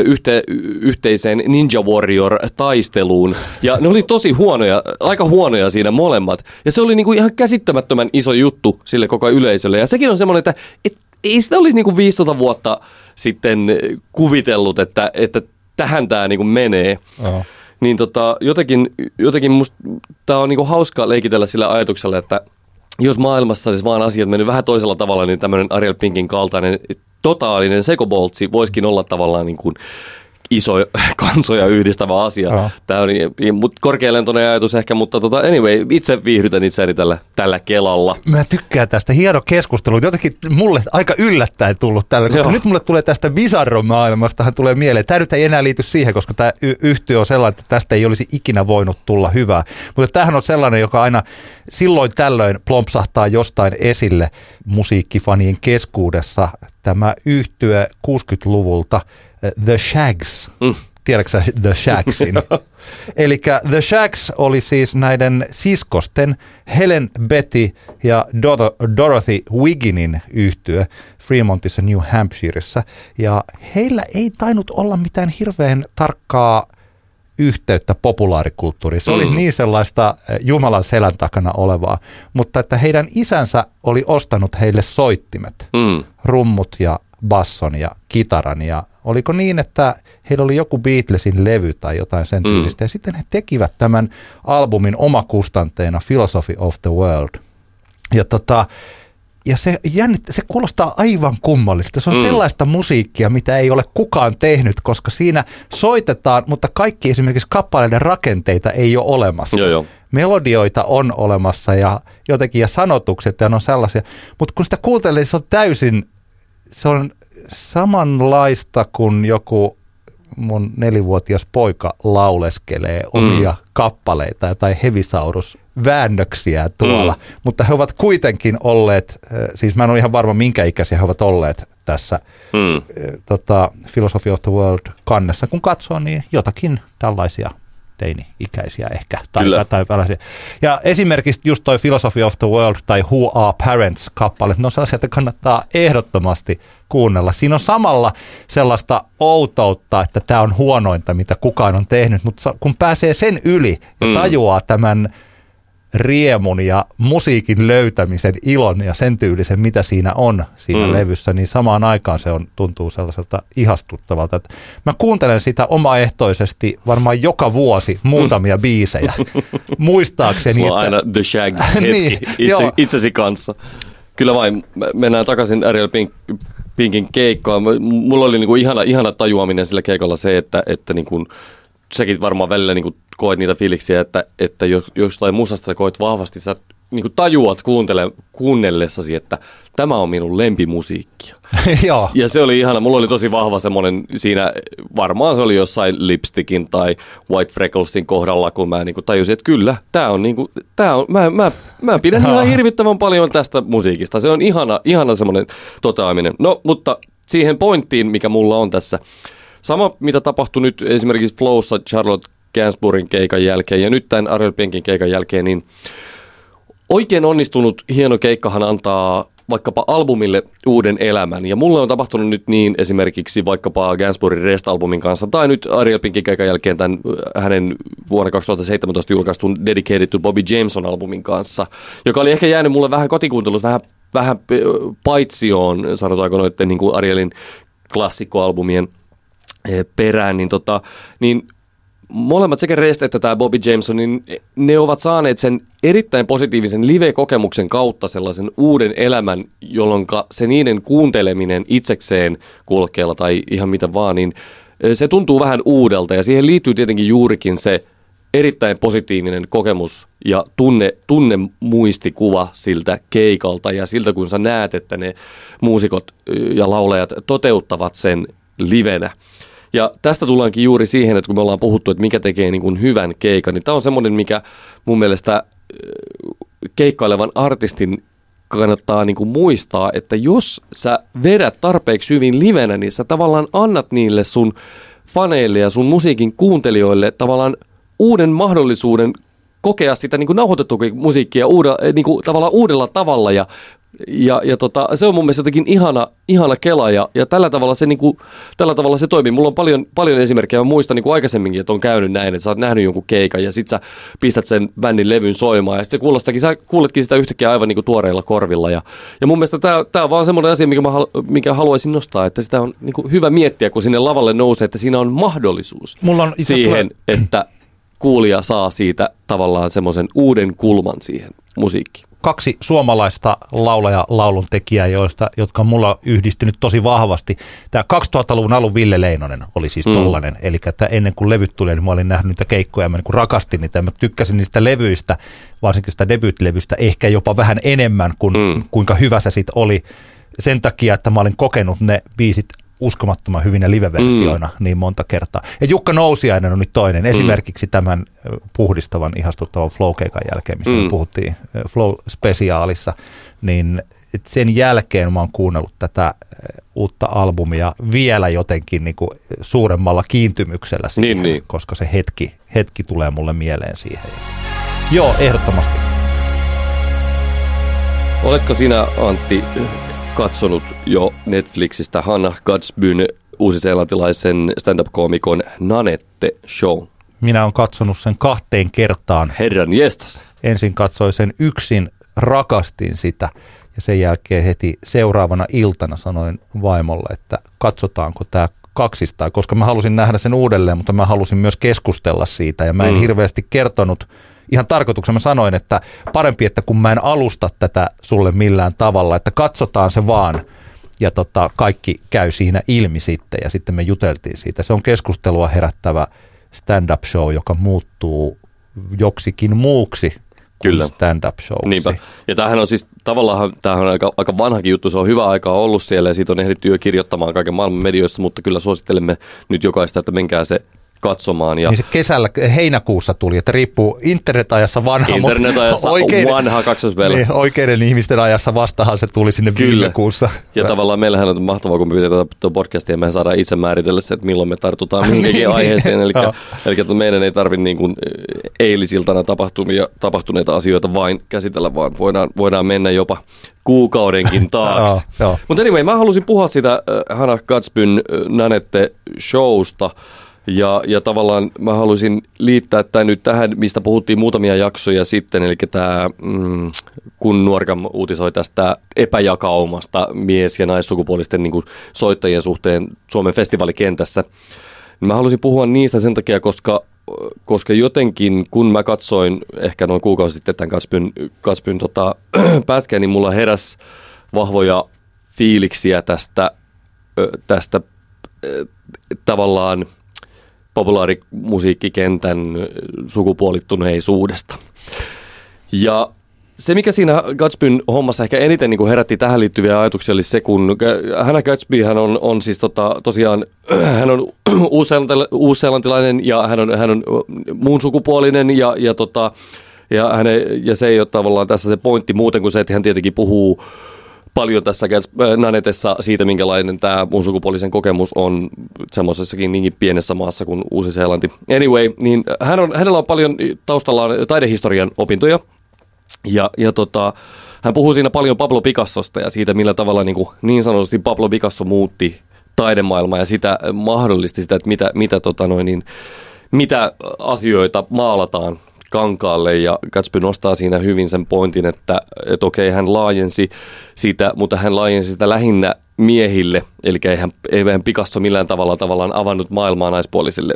yhte, yhteiseen Ninja Warrior-taisteluun. Ja ne oli tosi huonoja, aika huonoja siinä molemmat. Ja se oli niinku ihan käsittämättömän iso juttu sille koko yleisölle. Ja sekin on semmoinen, että et, ei sitä olisi niinku 500 vuotta sitten kuvitellut, että, että tähän tämä niinku menee. Oh. Niin tota, jotenkin, jotenkin musta tämä on niinku hauska leikitellä sillä ajatuksella, että – jos maailmassa olisi vaan asiat mennyt vähän toisella tavalla, niin tämmöinen Ariel Pinkin kaltainen totaalinen sekoboltsi voisikin olla tavallaan niin kuin iso kansoja yhdistävä asia. No. Tämä on korkealentoinen ajatus ehkä, mutta tota, anyway, itse viihdytän itseäni tällä, tällä kelalla. Mä tykkään tästä. Hieno keskustelu. Jotenkin mulle aika yllättäen tullut tällä, koska Joo. nyt mulle tulee tästä Bizarro-maailmastahan tulee mieleen. Tämä nyt ei enää liity siihen, koska tämä y- yhtiö on sellainen, että tästä ei olisi ikinä voinut tulla hyvää. Mutta tämähän on sellainen, joka aina silloin tällöin plompsahtaa jostain esille musiikkifanien keskuudessa. Tämä yhtyö 60-luvulta – The Shags. Mm. Tiedätkö The Shagsin? Eli The Shags oli siis näiden siskosten Helen Betty ja Dorothy Wigginin yhtyö Fremontissa New Hampshireissa. Ja heillä ei tainnut olla mitään hirveän tarkkaa yhteyttä populaarikulttuuriin. Se mm. oli niin sellaista eh, Jumalan selän takana olevaa, mutta että heidän isänsä oli ostanut heille soittimet, mm. rummut ja basson ja kitaran ja Oliko niin, että heillä oli joku Beatlesin levy tai jotain sen mm. tyylistä, mm. ja sitten he tekivät tämän albumin omakustanteena Philosophy of the World. Ja tota, ja se, jännit, se kuulostaa aivan kummallista. Se on mm. sellaista musiikkia, mitä ei ole kukaan tehnyt, koska siinä soitetaan, mutta kaikki esimerkiksi kappaleiden rakenteita ei ole olemassa. Joo, joo. Melodioita on olemassa ja jotenkin ja sanotukset ja ne on sellaisia. Mutta kun sitä kuuntelee, niin se on täysin, se on samanlaista kuin joku mun nelivuotias poika lauleskelee omia mm. kappaleita tai hevisaurus väännöksiä tuolla, mm. mutta he ovat kuitenkin olleet, siis mä en ole ihan varma minkä ikäisiä he ovat olleet tässä mm. tota, Philosophy of the World kannessa, kun katsoo niin jotakin tällaisia teini-ikäisiä ehkä. Tai, Kyllä. tai tällaisia. Ja esimerkiksi just toi Philosophy of the World tai Who Are Parents kappale, ne on sellaisia, että kannattaa ehdottomasti kuunnella. Siinä on samalla sellaista outoutta, että tämä on huonointa, mitä kukaan on tehnyt, mutta kun pääsee sen yli ja mm. tajuaa tämän riemun ja musiikin löytämisen ilon ja sen tyylisen, mitä siinä on siinä mm. levyssä, niin samaan aikaan se on, tuntuu sellaiselta ihastuttavalta. Että mä kuuntelen sitä omaehtoisesti varmaan joka vuosi muutamia mm. biisejä, muistaakseni. Sulla että... aina The Shag hetki niin, itse, itsesi kanssa. Kyllä vain, mennään takaisin Ariel Pink, Pinkin keikkoon. Mulla oli niinku ihana, ihana tajuaminen sillä keikolla se, että, että niinku, säkin varmaan välillä niin kuin koet niitä fiiliksiä, että, että jos jostain musasta sä koet vahvasti, sä niin kuin tajuat kuuntele, kuunnellessasi, että tämä on minun lempimusiikkia. Joo. Ja se oli ihana. Mulla oli tosi vahva semmoinen siinä, varmaan se oli jossain lipstickin tai White Frecklesin kohdalla, kun mä niin kuin tajusin, että kyllä, tämä on, niin kuin, tää on mä, mä, mä pidän ihan hirvittävän paljon tästä musiikista. Se on ihana, ihana semmoinen toteaminen. No, mutta siihen pointtiin, mikä mulla on tässä. Sama, mitä tapahtui nyt esimerkiksi Flowssa Charlotte Gainsbourin keikan jälkeen ja nyt tämän Ariel Penkin keikan jälkeen, niin oikein onnistunut hieno keikkahan antaa vaikkapa albumille uuden elämän. Ja mulle on tapahtunut nyt niin esimerkiksi vaikkapa Gainsbourin Rest-albumin kanssa, tai nyt Ariel Pinkin keikan jälkeen tämän äh, hänen vuonna 2017 julkaistun Dedicated to Bobby Jameson-albumin kanssa, joka oli ehkä jäänyt mulle vähän kotikuuntelussa vähän, vähän äh, paitsioon, sanotaanko noiden niin kuin Arielin klassikkoalbumien perään, niin, tota, niin molemmat sekä Rest että tämä Bobby Jameson, niin ne ovat saaneet sen erittäin positiivisen live-kokemuksen kautta sellaisen uuden elämän, jolloin se niiden kuunteleminen itsekseen kulkeella tai ihan mitä vaan, niin se tuntuu vähän uudelta ja siihen liittyy tietenkin juurikin se erittäin positiivinen kokemus ja tunne, tunne muistikuva siltä keikalta ja siltä kun sä näet, että ne muusikot ja laulajat toteuttavat sen livenä. Ja tästä tullaankin juuri siihen, että kun me ollaan puhuttu, että mikä tekee niin kuin hyvän keikan, niin tämä on semmoinen, mikä mun mielestä keikkailevan artistin kannattaa niin kuin muistaa, että jos sä vedät tarpeeksi hyvin livenä, niin sä tavallaan annat niille sun faneille ja sun musiikin kuuntelijoille tavallaan uuden mahdollisuuden kokea sitä niin kuin nauhoitettua musiikkia uudella, niin kuin, tavallaan uudella tavalla. Ja ja, ja tota, se on mun mielestä jotenkin ihana, ihana kela ja, ja tällä, tavalla se, niinku, tällä tavalla se toimii. Mulla on paljon, paljon esimerkkejä. Mä muistan niinku aikaisemminkin, että on käynyt näin, että sä oot nähnyt jonkun keikan ja sit sä pistät sen bändin levyn soimaan ja sit se kuulostakin, sä kuuletkin sitä yhtäkkiä aivan niinku tuoreilla korvilla. Ja, ja mun mielestä tämä on vaan semmoinen asia, mikä, mä, mikä haluaisin nostaa, että sitä on niinku hyvä miettiä, kun sinne lavalle nousee, että siinä on mahdollisuus Mulla on siihen, tulee... että kuulija saa siitä tavallaan semmoisen uuden kulman siihen musiikkiin kaksi suomalaista laulaja laulun tekijää, joista, jotka on mulla yhdistynyt tosi vahvasti. Tämä 2000-luvun alun Ville Leinonen oli siis mm. tollainen, eli että ennen kuin levyt tuli, niin mä olin nähnyt niitä keikkoja ja mä niin rakastin niitä. Mä tykkäsin niistä levyistä, varsinkin sitä debyyttilevystä, ehkä jopa vähän enemmän kuin mm. kuinka hyvä se sitten oli. Sen takia, että mä olin kokenut ne biisit uskomattoman hyvinä live-versioina mm. niin monta kertaa. Ja Jukka Nousiainen on nyt toinen, mm. esimerkiksi tämän puhdistavan, ihastuttavan Flow-keikan jälkeen, mistä mm. me puhuttiin Flow-spesiaalissa, niin sen jälkeen mä oon kuunnellut tätä uutta albumia vielä jotenkin niin kuin suuremmalla kiintymyksellä siihen, niin, niin. koska se hetki, hetki tulee mulle mieleen siihen. Joo, ehdottomasti. Oletko sinä, Antti, katsonut jo Netflixistä Hannah Gadsbyn uusiseelantilaisen stand-up-koomikon Nanette Show. Minä olen katsonut sen kahteen kertaan. Herran jestas. Ensin katsoin sen yksin, rakastin sitä ja sen jälkeen heti seuraavana iltana sanoin vaimolle, että katsotaanko tämä kaksistaan, koska mä halusin nähdä sen uudelleen, mutta mä halusin myös keskustella siitä ja mä en mm. hirveästi kertonut ihan tarkoituksena mä sanoin, että parempi, että kun mä en alusta tätä sulle millään tavalla, että katsotaan se vaan ja tota, kaikki käy siinä ilmi sitten ja sitten me juteltiin siitä. Se on keskustelua herättävä stand-up show, joka muuttuu joksikin muuksi Kyllä. stand-up show. Niinpä. Ja tämähän on siis tavallaan tämähän on aika, aika vanhakin juttu, se on hyvä aika ollut siellä ja siitä on ehditty jo kirjoittamaan kaiken maailman medioissa, mutta kyllä suosittelemme nyt jokaista, että menkää se katsomaan. Ja niin se kesällä, heinäkuussa tuli, että riippuu internetajassa vanha, internetajassa oikein, vanha. Niin, oikeiden ihmisten ajassa vastahan se tuli sinne Kyllä. viime kuussa. Ja tavallaan meillähän on mahtavaa, kun me pidetään tuota podcastia ja me saadaan itse määritellä se, että milloin me tartutaan mihinkin aiheeseen. Eli, eli että meidän ei tarvitse niin kuin eilisiltana tapahtumia, tapahtuneita asioita vain käsitellä, vaan voidaan, voidaan mennä jopa kuukaudenkin taakse. Mutta anyway, mä halusin puhua sitä uh, Hannah Gatsbyn uh, Nanette showsta. Ja, ja tavallaan mä haluaisin liittää tämän nyt tähän, mistä puhuttiin muutamia jaksoja sitten, eli tämä, mm, kun Nuorkam uutisoi tästä epäjakaumasta mies- ja naissukupuolisten niin kuin soittajien suhteen Suomen festivaalikentässä, mä haluaisin puhua niistä sen takia, koska, koska jotenkin kun mä katsoin ehkä noin kuukausi sitten tämän Katspyn, Katspyn tota, pätkän, niin mulla heräs vahvoja fiiliksiä tästä, tästä tavallaan – populaarimusiikkikentän sukupuolittuneisuudesta. Ja se, mikä siinä Gatsbyn hommassa ehkä eniten niin kuin herätti tähän liittyviä ajatuksia, oli se, kun Hannah Gatsby hän on, on siis tota, tosiaan, hän on uusseelantilainen ja hän on, hän on muun sukupuolinen ja, ja, tota, ja, hänen, ja se ei ole tavallaan tässä se pointti muuten kuin se, että hän tietenkin puhuu paljon tässä Nanetessa siitä, minkälainen tämä mun sukupuolisen kokemus on semmoisessakin niinkin pienessä maassa kuin Uusi-Seelanti. Anyway, niin hän on, hänellä on paljon taustallaan taidehistorian opintoja ja, ja tota, hän puhuu siinä paljon Pablo Picassosta ja siitä, millä tavalla niin, kuin, niin sanotusti Pablo Picasso muutti taidemaailmaa ja sitä mahdollisti sitä, että mitä, mitä, tota noin, niin, mitä asioita maalataan kankaalle ja Gatsby nostaa siinä hyvin sen pointin, että, että okei, hän laajensi sitä, mutta hän laajensi sitä lähinnä miehille, eli eihän, eihän Picasso millään tavalla tavallaan avannut maailmaa naispuolisille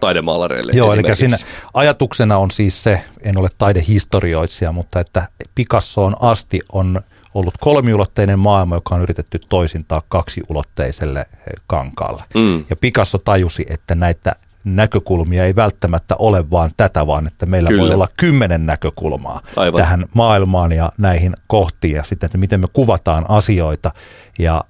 taidemaalareille. Joo, eli siinä ajatuksena on siis se, en ole taidehistorioitsija, mutta että Picassoon asti on ollut kolmiulotteinen maailma, joka on yritetty toisintaa kaksiulotteiselle kankaalle. Mm. Ja Picasso tajusi, että näitä näkökulmia ei välttämättä ole vaan tätä, vaan että meillä Kyllä. voi olla kymmenen näkökulmaa Aivan. tähän maailmaan ja näihin kohtiin ja sitten, että miten me kuvataan asioita ja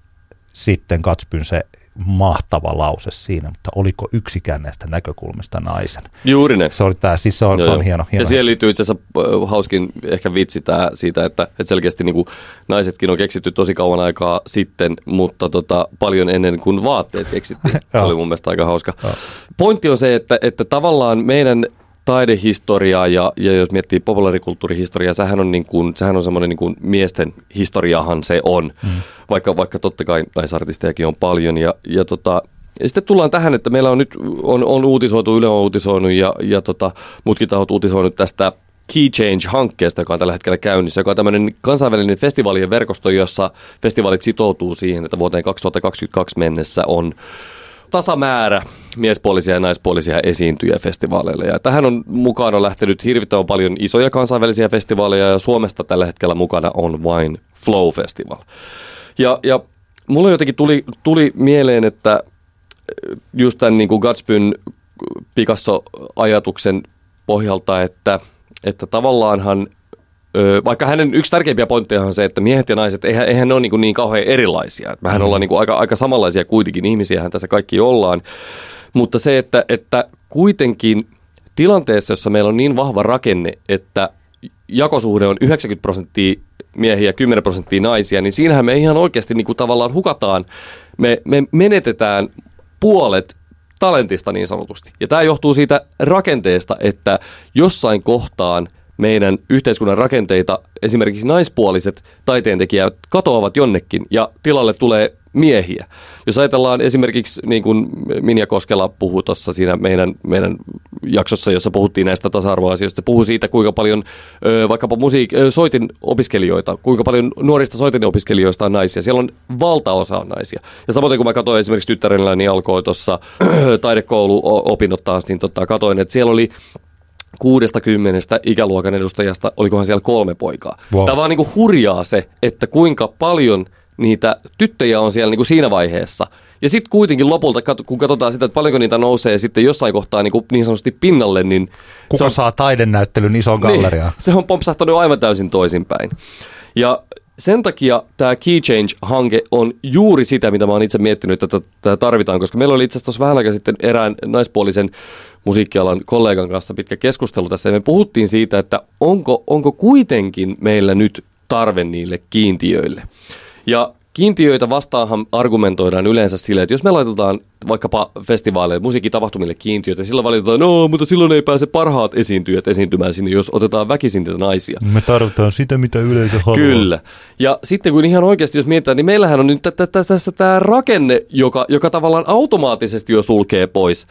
sitten Katspyn se mahtava lause siinä, mutta oliko yksikään näistä näkökulmista naisen? Juuri ne. Se, oli tää, siis se, on, joo, se on hieno, hieno. Ja siihen liittyy itse asiassa äh, hauskin ehkä vitsi tää, siitä, että, että selkeästi niin kuin naisetkin on keksitty tosi kauan aikaa sitten, mutta tota, paljon ennen kuin vaatteet keksittiin. se oli mun mielestä aika hauska. Pointti on se, että, että tavallaan meidän taidehistoriaa ja, ja jos miettii populaarikulttuurihistoriaa, sehän on, niin kuin, sehän on semmoinen niin kuin miesten historiahan se on, mm. vaikka, vaikka totta kai naisartistejakin on paljon. Ja, ja, tota, ja sitten tullaan tähän, että meillä on nyt on, on uutisoitu, Yle on uutisoinut ja, ja tota, muutkin tahot uutisoinut tästä Key Change-hankkeesta, joka on tällä hetkellä käynnissä, joka on tämmöinen kansainvälinen festivaalien verkosto, jossa festivaalit sitoutuu siihen, että vuoteen 2022 mennessä on tasamäärä miespuolisia ja naispuolisia esiintyjä festivaaleille. Ja tähän on mukaan on lähtenyt hirvittävän paljon isoja kansainvälisiä festivaaleja ja Suomesta tällä hetkellä mukana on vain Flow Festival. Ja, ja mulle jotenkin tuli, tuli mieleen, että just tämän niin kuin Gatsbyn Picasso-ajatuksen pohjalta, että, että tavallaanhan vaikka hänen yksi tärkeimpiä pointteja on se, että miehet ja naiset, eihän, eihän ne ole niin, niin kauhean erilaisia. Mehän mm. ollaan niin kuin aika, aika samanlaisia kuitenkin, ihmisiähän tässä kaikki ollaan. Mutta se, että, että kuitenkin tilanteessa, jossa meillä on niin vahva rakenne, että jakosuhde on 90 prosenttia miehiä ja 10 prosenttia naisia, niin siinähän me ihan oikeasti niin kuin tavallaan hukataan, me, me menetetään puolet talentista niin sanotusti. Ja tämä johtuu siitä rakenteesta, että jossain kohtaan meidän yhteiskunnan rakenteita esimerkiksi naispuoliset taiteentekijät katoavat jonnekin ja tilalle tulee miehiä. Jos ajatellaan esimerkiksi, niin kuin Minja Koskela puhui tuossa siinä meidän, meidän jaksossa, jossa puhuttiin näistä tasa-arvoasioista, puhui siitä, kuinka paljon ö, vaikkapa musiik- soitin opiskelijoita, kuinka paljon nuorista soitin opiskelijoista on naisia. Siellä on valtaosa on naisia. Ja samoin kun mä katsoin esimerkiksi tyttärellä, niin alkoi tuossa taidekouluopinnot taas, niin tota, katoin, että siellä oli kuudesta kymmenestä ikäluokan edustajasta, olikohan siellä kolme poikaa. Wow. Tämä vaan niin kuin hurjaa se, että kuinka paljon niitä tyttöjä on siellä niin kuin siinä vaiheessa. Ja sitten kuitenkin lopulta, kun katsotaan sitä, että paljonko niitä nousee sitten jossain kohtaa niin, kuin niin sanotusti pinnalle, niin... Kuka on, saa taidenäyttelyn ison galleriaan? Niin, se on pompsahtanut aivan täysin toisinpäin. Ja sen takia tämä Key Change-hanke on juuri sitä, mitä mä oon itse miettinyt, että tätä tarvitaan, koska meillä oli itse asiassa vähän aikaa sitten erään naispuolisen musiikkialan kollegan kanssa pitkä keskustelu tässä, ja me puhuttiin siitä, että onko, onko kuitenkin meillä nyt tarve niille kiintiöille. Ja Kiintiöitä vastaanhan argumentoidaan yleensä sille, että jos me laitetaan vaikkapa festivaaleille, musiikkitapahtumille kiintiöitä, silloin valitetaan, no, mutta silloin ei pääse parhaat esiintyjät esiintymään sinne, jos otetaan väkisin niitä naisia. Me tarvitaan sitä, mitä yleisö haluaa. Kyllä. Ja sitten kun ihan oikeasti, jos mietitään, niin meillähän on nyt tässä tämä rakenne, joka, joka tavallaan automaattisesti jo sulkee pois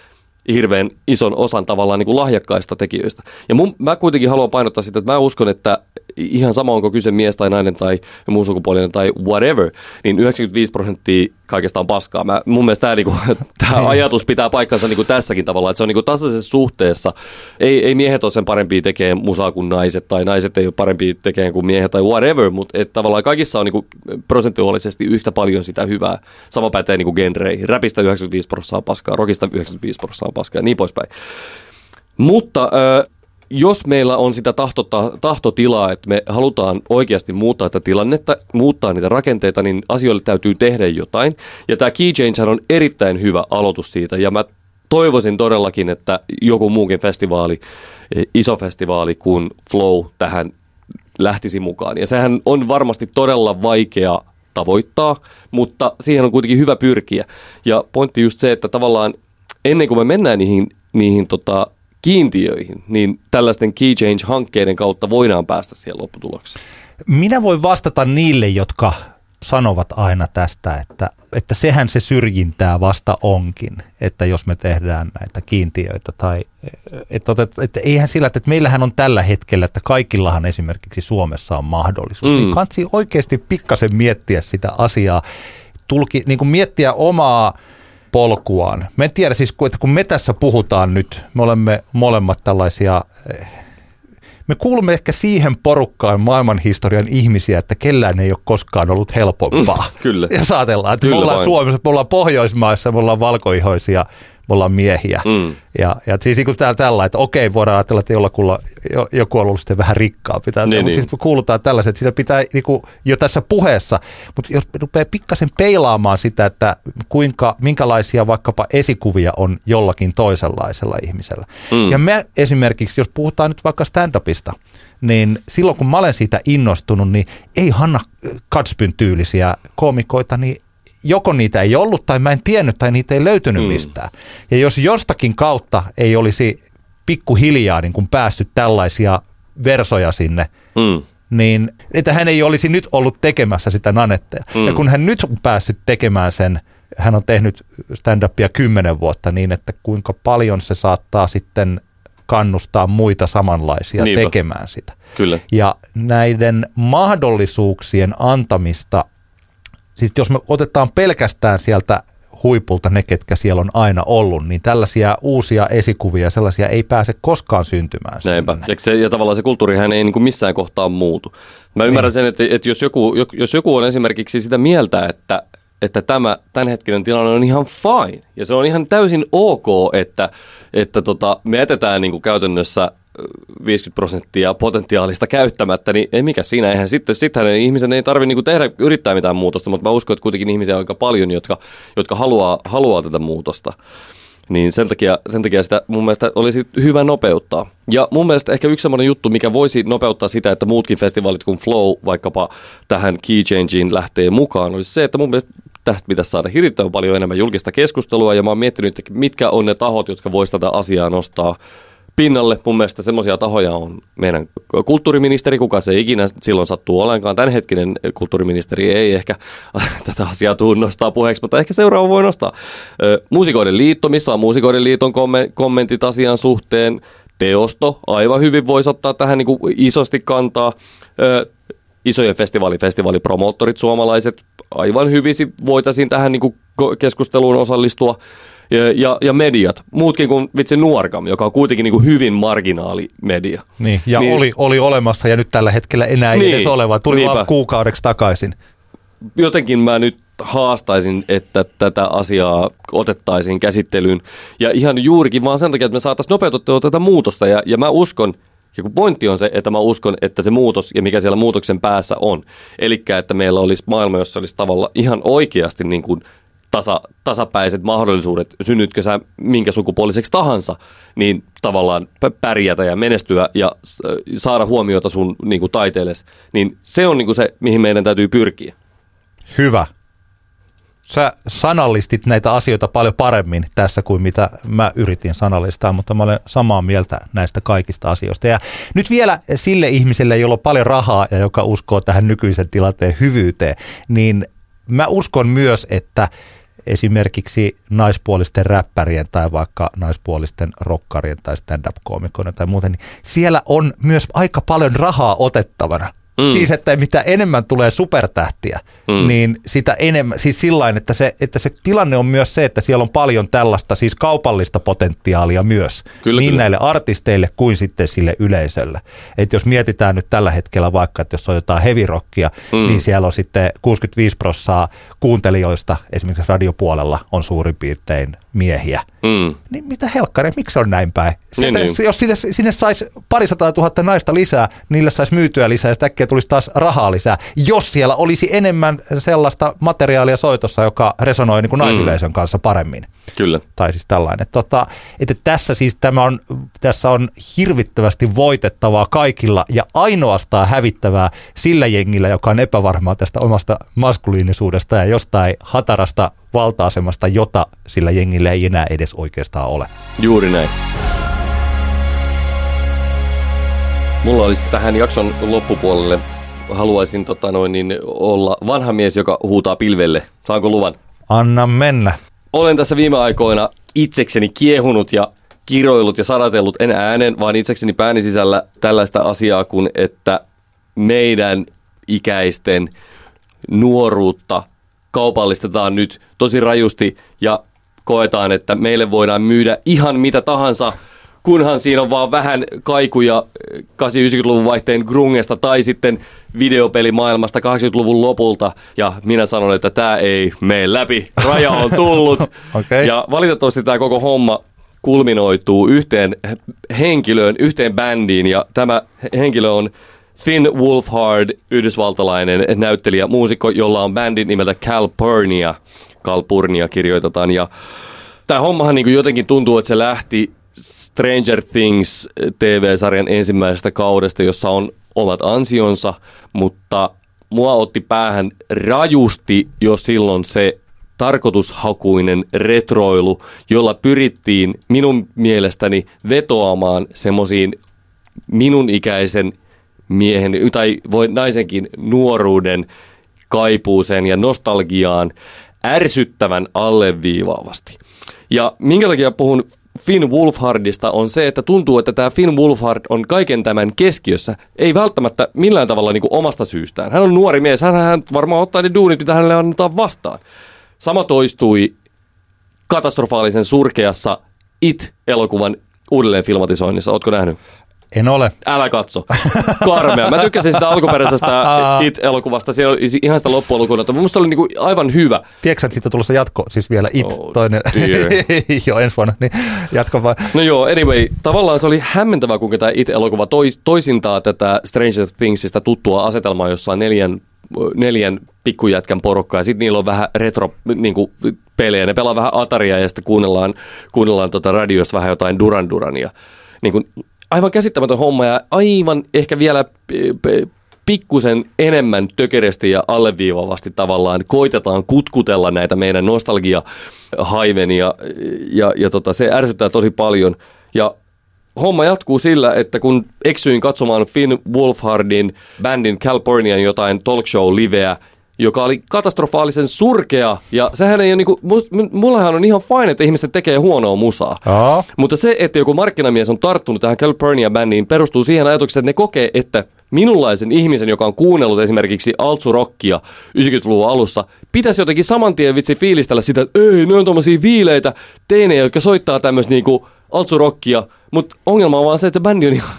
hirveän ison osan tavallaan niin kuin lahjakkaista tekijöistä. Ja mun, mä kuitenkin haluan painottaa sitä, että mä uskon, että ihan sama onko kyse mies tai nainen tai muun sukupuolinen tai whatever, niin 95 prosenttia kaikesta on paskaa. Mä, mun mielestä tämä, niinku, tämä ajatus pitää paikkansa niinku tässäkin tavalla, että se on niinku tasaisessa suhteessa. Ei, ei miehet ole sen parempia tekemään musaa kuin naiset, tai naiset ei ole parempia tekemään kuin miehet tai whatever, mutta et tavallaan kaikissa on niinku prosentuaalisesti yhtä paljon sitä hyvää. Sama pätee niinku genreihin. Räpistä 95 prosenttia paskaa, rockista 95 prosenttia paskaa ja niin poispäin. Mutta jos meillä on sitä tahtota, tahtotilaa, että me halutaan oikeasti muuttaa tätä tilannetta, muuttaa niitä rakenteita, niin asioille täytyy tehdä jotain. Ja tämä Key Change on erittäin hyvä aloitus siitä, ja mä toivoisin todellakin, että joku muukin festivaali, iso festivaali kuin Flow tähän lähtisi mukaan. Ja sehän on varmasti todella vaikea tavoittaa, mutta siihen on kuitenkin hyvä pyrkiä. Ja pointti just se, että tavallaan ennen kuin me mennään niihin, niihin tota, kiintiöihin, niin tällaisten key change-hankkeiden kautta voidaan päästä siihen lopputulokseen. Minä voin vastata niille, jotka sanovat aina tästä, että, että sehän se syrjintää vasta onkin, että jos me tehdään näitä kiintiöitä tai että, että, että eihän sillä, että meillähän on tällä hetkellä, että kaikillahan esimerkiksi Suomessa on mahdollisuus, niin mm. niin kansi oikeasti pikkasen miettiä sitä asiaa, tulki, niin kuin miettiä omaa polkuaan. Mä en tiedä siis, että kun me tässä puhutaan nyt, me olemme molemmat tällaisia, eh, me kuulumme ehkä siihen porukkaan maailman historian ihmisiä, että kellään ei ole koskaan ollut helpompaa. Mm, kyllä. Ja saatellaan, että kyllä me ollaan vain. Suomessa, me ollaan Pohjoismaissa, me ollaan valkoihoisia me ollaan miehiä. Mm. Ja, ja siis niin täällä tällä, että okei, voidaan ajatella, että jollakulla, joku on ollut sitten vähän rikkaampi. Niin, mutta niin. siis me kuulutaan tällaiset, että siinä pitää niin kuin, jo tässä puheessa, mutta jos rupeaa pikkasen peilaamaan sitä, että kuinka, minkälaisia vaikkapa esikuvia on jollakin toisenlaisella ihmisellä. Mm. Ja me esimerkiksi, jos puhutaan nyt vaikka stand-upista, niin silloin kun mä olen siitä innostunut, niin ei Hanna Katspyn tyylisiä komikoita, niin joko niitä ei ollut tai mä en tiennyt tai niitä ei löytynyt mm. mistään. Ja jos jostakin kautta ei olisi pikkuhiljaa niin kuin päässyt tällaisia versoja sinne, mm. niin että hän ei olisi nyt ollut tekemässä sitä nanetteja. Mm. Ja kun hän nyt on päässyt tekemään sen, hän on tehnyt stand-upia kymmenen vuotta niin, että kuinka paljon se saattaa sitten kannustaa muita samanlaisia Niinpä. tekemään sitä. Kyllä. Ja näiden mahdollisuuksien antamista siis jos me otetaan pelkästään sieltä huipulta ne, ketkä siellä on aina ollut, niin tällaisia uusia esikuvia, sellaisia ei pääse koskaan syntymään. Näinpä. Ja, se, ja tavallaan se kulttuurihan ei niin kuin missään kohtaa muutu. Mä ymmärrän niin. sen, että, että jos, joku, jos joku on esimerkiksi sitä mieltä, että, että tämä tämänhetkinen tilanne on ihan fine, ja se on ihan täysin ok, että, että tota, me jätetään niin kuin käytännössä 50 prosenttia potentiaalista käyttämättä, niin ei mikä siinä, eihän sitten, sittenhän ihmisen ei tarvitse niin tehdä, yrittää mitään muutosta, mutta mä uskon, että kuitenkin ihmisiä on aika paljon, jotka, jotka haluaa, haluaa tätä muutosta. Niin sen takia, sen takia sitä mun mielestä olisi hyvä nopeuttaa. Ja mun mielestä ehkä yksi semmoinen juttu, mikä voisi nopeuttaa sitä, että muutkin festivaalit kuin Flow vaikkapa tähän Key Changeen lähtee mukaan, olisi se, että mun mielestä tästä pitäisi saada hirvittävän paljon enemmän julkista keskustelua, ja mä oon miettinyt, että mitkä on ne tahot, jotka voisivat tätä asiaa nostaa pinnalle. Mun mielestä semmoisia tahoja on meidän kulttuuriministeri, kuka se ikinä silloin sattuu olenkaan. Tämänhetkinen kulttuuriministeri ei ehkä tätä asiaa tuu nostaa puheeksi, mutta ehkä seuraava voi nostaa. Muusikoiden liitto, missä on Muusikoiden liiton kommentit asian suhteen. Teosto aivan hyvin voisi ottaa tähän niin kuin isosti kantaa. Isojen festivaali, festivaalipromoottorit suomalaiset aivan hyvin voitaisiin tähän niin kuin keskusteluun osallistua ja, ja, ja mediat, muutkin kuin vitsi Nuorgam, joka on kuitenkin niin kuin hyvin marginaali media. Niin, ja niin, oli, oli olemassa ja nyt tällä hetkellä enää ei niin, edes oleva, tuli niinpä. vaan kuukaudeksi takaisin. Jotenkin mä nyt haastaisin, että tätä asiaa otettaisiin käsittelyyn. Ja ihan juurikin vaan sen takia, että me saataisiin nopeutettua tätä muutosta. Ja, ja mä uskon, ja kun pointti on se, että mä uskon, että se muutos ja mikä siellä muutoksen päässä on. Eli että meillä olisi maailma, jossa olisi tavalla ihan oikeasti niin kuin tasa, tasapäiset mahdollisuudet, synnytkö sä minkä sukupuoliseksi tahansa, niin tavallaan pärjätä ja menestyä ja saada huomiota sun niin kuin taiteelles, niin se on niin kuin se, mihin meidän täytyy pyrkiä. Hyvä. Sä sanallistit näitä asioita paljon paremmin tässä kuin mitä mä yritin sanallistaa, mutta mä olen samaa mieltä näistä kaikista asioista. Ja nyt vielä sille ihmiselle, jolla on paljon rahaa ja joka uskoo tähän nykyisen tilanteen hyvyyteen, niin mä uskon myös, että esimerkiksi naispuolisten räppärien tai vaikka naispuolisten rokkarien tai stand-up-koomikoiden tai muuten, niin siellä on myös aika paljon rahaa otettavana. Mm. Siis, että mitä enemmän tulee supertähtiä, mm. niin sitä enemmän, siis sillain, että se, että se tilanne on myös se, että siellä on paljon tällaista siis kaupallista potentiaalia myös, kyllä, niin kyllä. näille artisteille kuin sitten sille yleisölle. Että jos mietitään nyt tällä hetkellä vaikka, että jos on jotain heavy-rockia, mm. niin siellä on sitten 65 prossaa kuuntelijoista esimerkiksi radiopuolella on suurin piirtein miehiä. Mm. Niin mitä helkkari, miksi on näin päin? Niin, niin. Jos sinne, sinne saisi parisataa tuhatta naista lisää, niille saisi myytyä lisää ja sitä tulisi taas rahaa lisää, jos siellä olisi enemmän sellaista materiaalia soitossa, joka resonoi niin kuin mm. naisyleisön kanssa paremmin. Kyllä. Tai siis tällainen. Tota, että tässä siis tämä on, tässä on hirvittävästi voitettavaa kaikilla ja ainoastaan hävittävää sillä jengillä, joka on epävarmaa tästä omasta maskuliinisuudesta ja jostain hatarasta valta-asemasta, jota sillä jengillä ei enää edes oikeastaan ole. Juuri näin. Mulla olisi tähän jakson loppupuolelle, haluaisin tota noin, niin olla vanha mies, joka huutaa pilvelle. Saanko luvan? Anna mennä. Olen tässä viime aikoina itsekseni kiehunut ja kiroillut ja sanatellut en äänen, vaan itsekseni pääni sisällä tällaista asiaa kuin, että meidän ikäisten nuoruutta kaupallistetaan nyt tosi rajusti ja koetaan, että meille voidaan myydä ihan mitä tahansa – kunhan siinä on vaan vähän kaikuja 80-90-luvun vaihteen grungesta tai sitten videopelimaailmasta 80-luvun lopulta. Ja minä sanon, että tämä ei mene läpi. Raja on tullut. okay. Ja valitettavasti tämä koko homma kulminoituu yhteen henkilöön, yhteen bändiin. Ja tämä henkilö on Finn Wolfhard, yhdysvaltalainen näyttelijä, muusikko, jolla on bändin nimeltä Calpurnia. Calpurnia kirjoitetaan. Ja tämä hommahan niin jotenkin tuntuu, että se lähti Stranger Things TV-sarjan ensimmäisestä kaudesta, jossa on omat ansionsa, mutta mua otti päähän rajusti jo silloin se tarkoitushakuinen retroilu, jolla pyrittiin minun mielestäni vetoamaan semmoisiin minun ikäisen miehen tai voi naisenkin nuoruuden kaipuuseen ja nostalgiaan ärsyttävän alleviivaavasti. Ja minkä takia puhun Finn Wolfhardista on se, että tuntuu, että tämä Finn Wolfhard on kaiken tämän keskiössä. Ei välttämättä millään tavalla niin kuin omasta syystään. Hän on nuori mies, hän, hän varmaan ottaa ne duunit, mitä hänelle annetaan vastaan. Sama toistui katastrofaalisen surkeassa It-elokuvan uudelleen filmatisoinnissa. Ootko nähnyt? En ole. Älä katso. Karmea. Mä tykkäsin sitä alkuperäisestä It-elokuvasta. Se oli ihan sitä loppuelokuvaa, mutta mun oli niinku aivan hyvä. Tiedätkö, että siitä on tulossa jatko, siis vielä It, oh, toinen. joo, ensi vuonna. Niin jatko vaan. No joo, anyway. Tavallaan se oli hämmentävää, kuinka tämä It-elokuva tois, toisintaa tätä Stranger Thingsista tuttua asetelmaa, jossa on neljän, neljän pikkujätkän porukkaa. Ja sitten niillä on vähän retro niin kuin, pelejä. Ne pelaa vähän Ataria ja sitten kuunnellaan, kuunnellaan tota radiosta vähän jotain Duran Durania. Niin kuin, aivan käsittämätön homma ja aivan ehkä vielä pikkusen enemmän tökeresti ja alleviivavasti tavallaan koitetaan kutkutella näitä meidän nostalgia haivenia ja, ja tota, se ärsyttää tosi paljon. Ja homma jatkuu sillä, että kun eksyin katsomaan Finn Wolfhardin bändin Californian jotain talk show liveä joka oli katastrofaalisen surkea. Ja sehän ei ole niinku, mullahan on ihan fine, että ihmiset tekee huonoa musaa. Aa. Mutta se, että joku markkinamies on tarttunut tähän Calpurnia-bändiin, perustuu siihen ajatukseen, että ne kokee, että minunlaisen ihmisen, joka on kuunnellut esimerkiksi Altsu-rockia 90-luvun alussa, pitäisi jotenkin saman tien vitsi fiilistellä sitä, että ei, ne on tommosia viileitä teinejä, jotka soittaa tämmöistä niinku Altsu-rockia, mutta ongelma on vaan se, että se bändi on ihan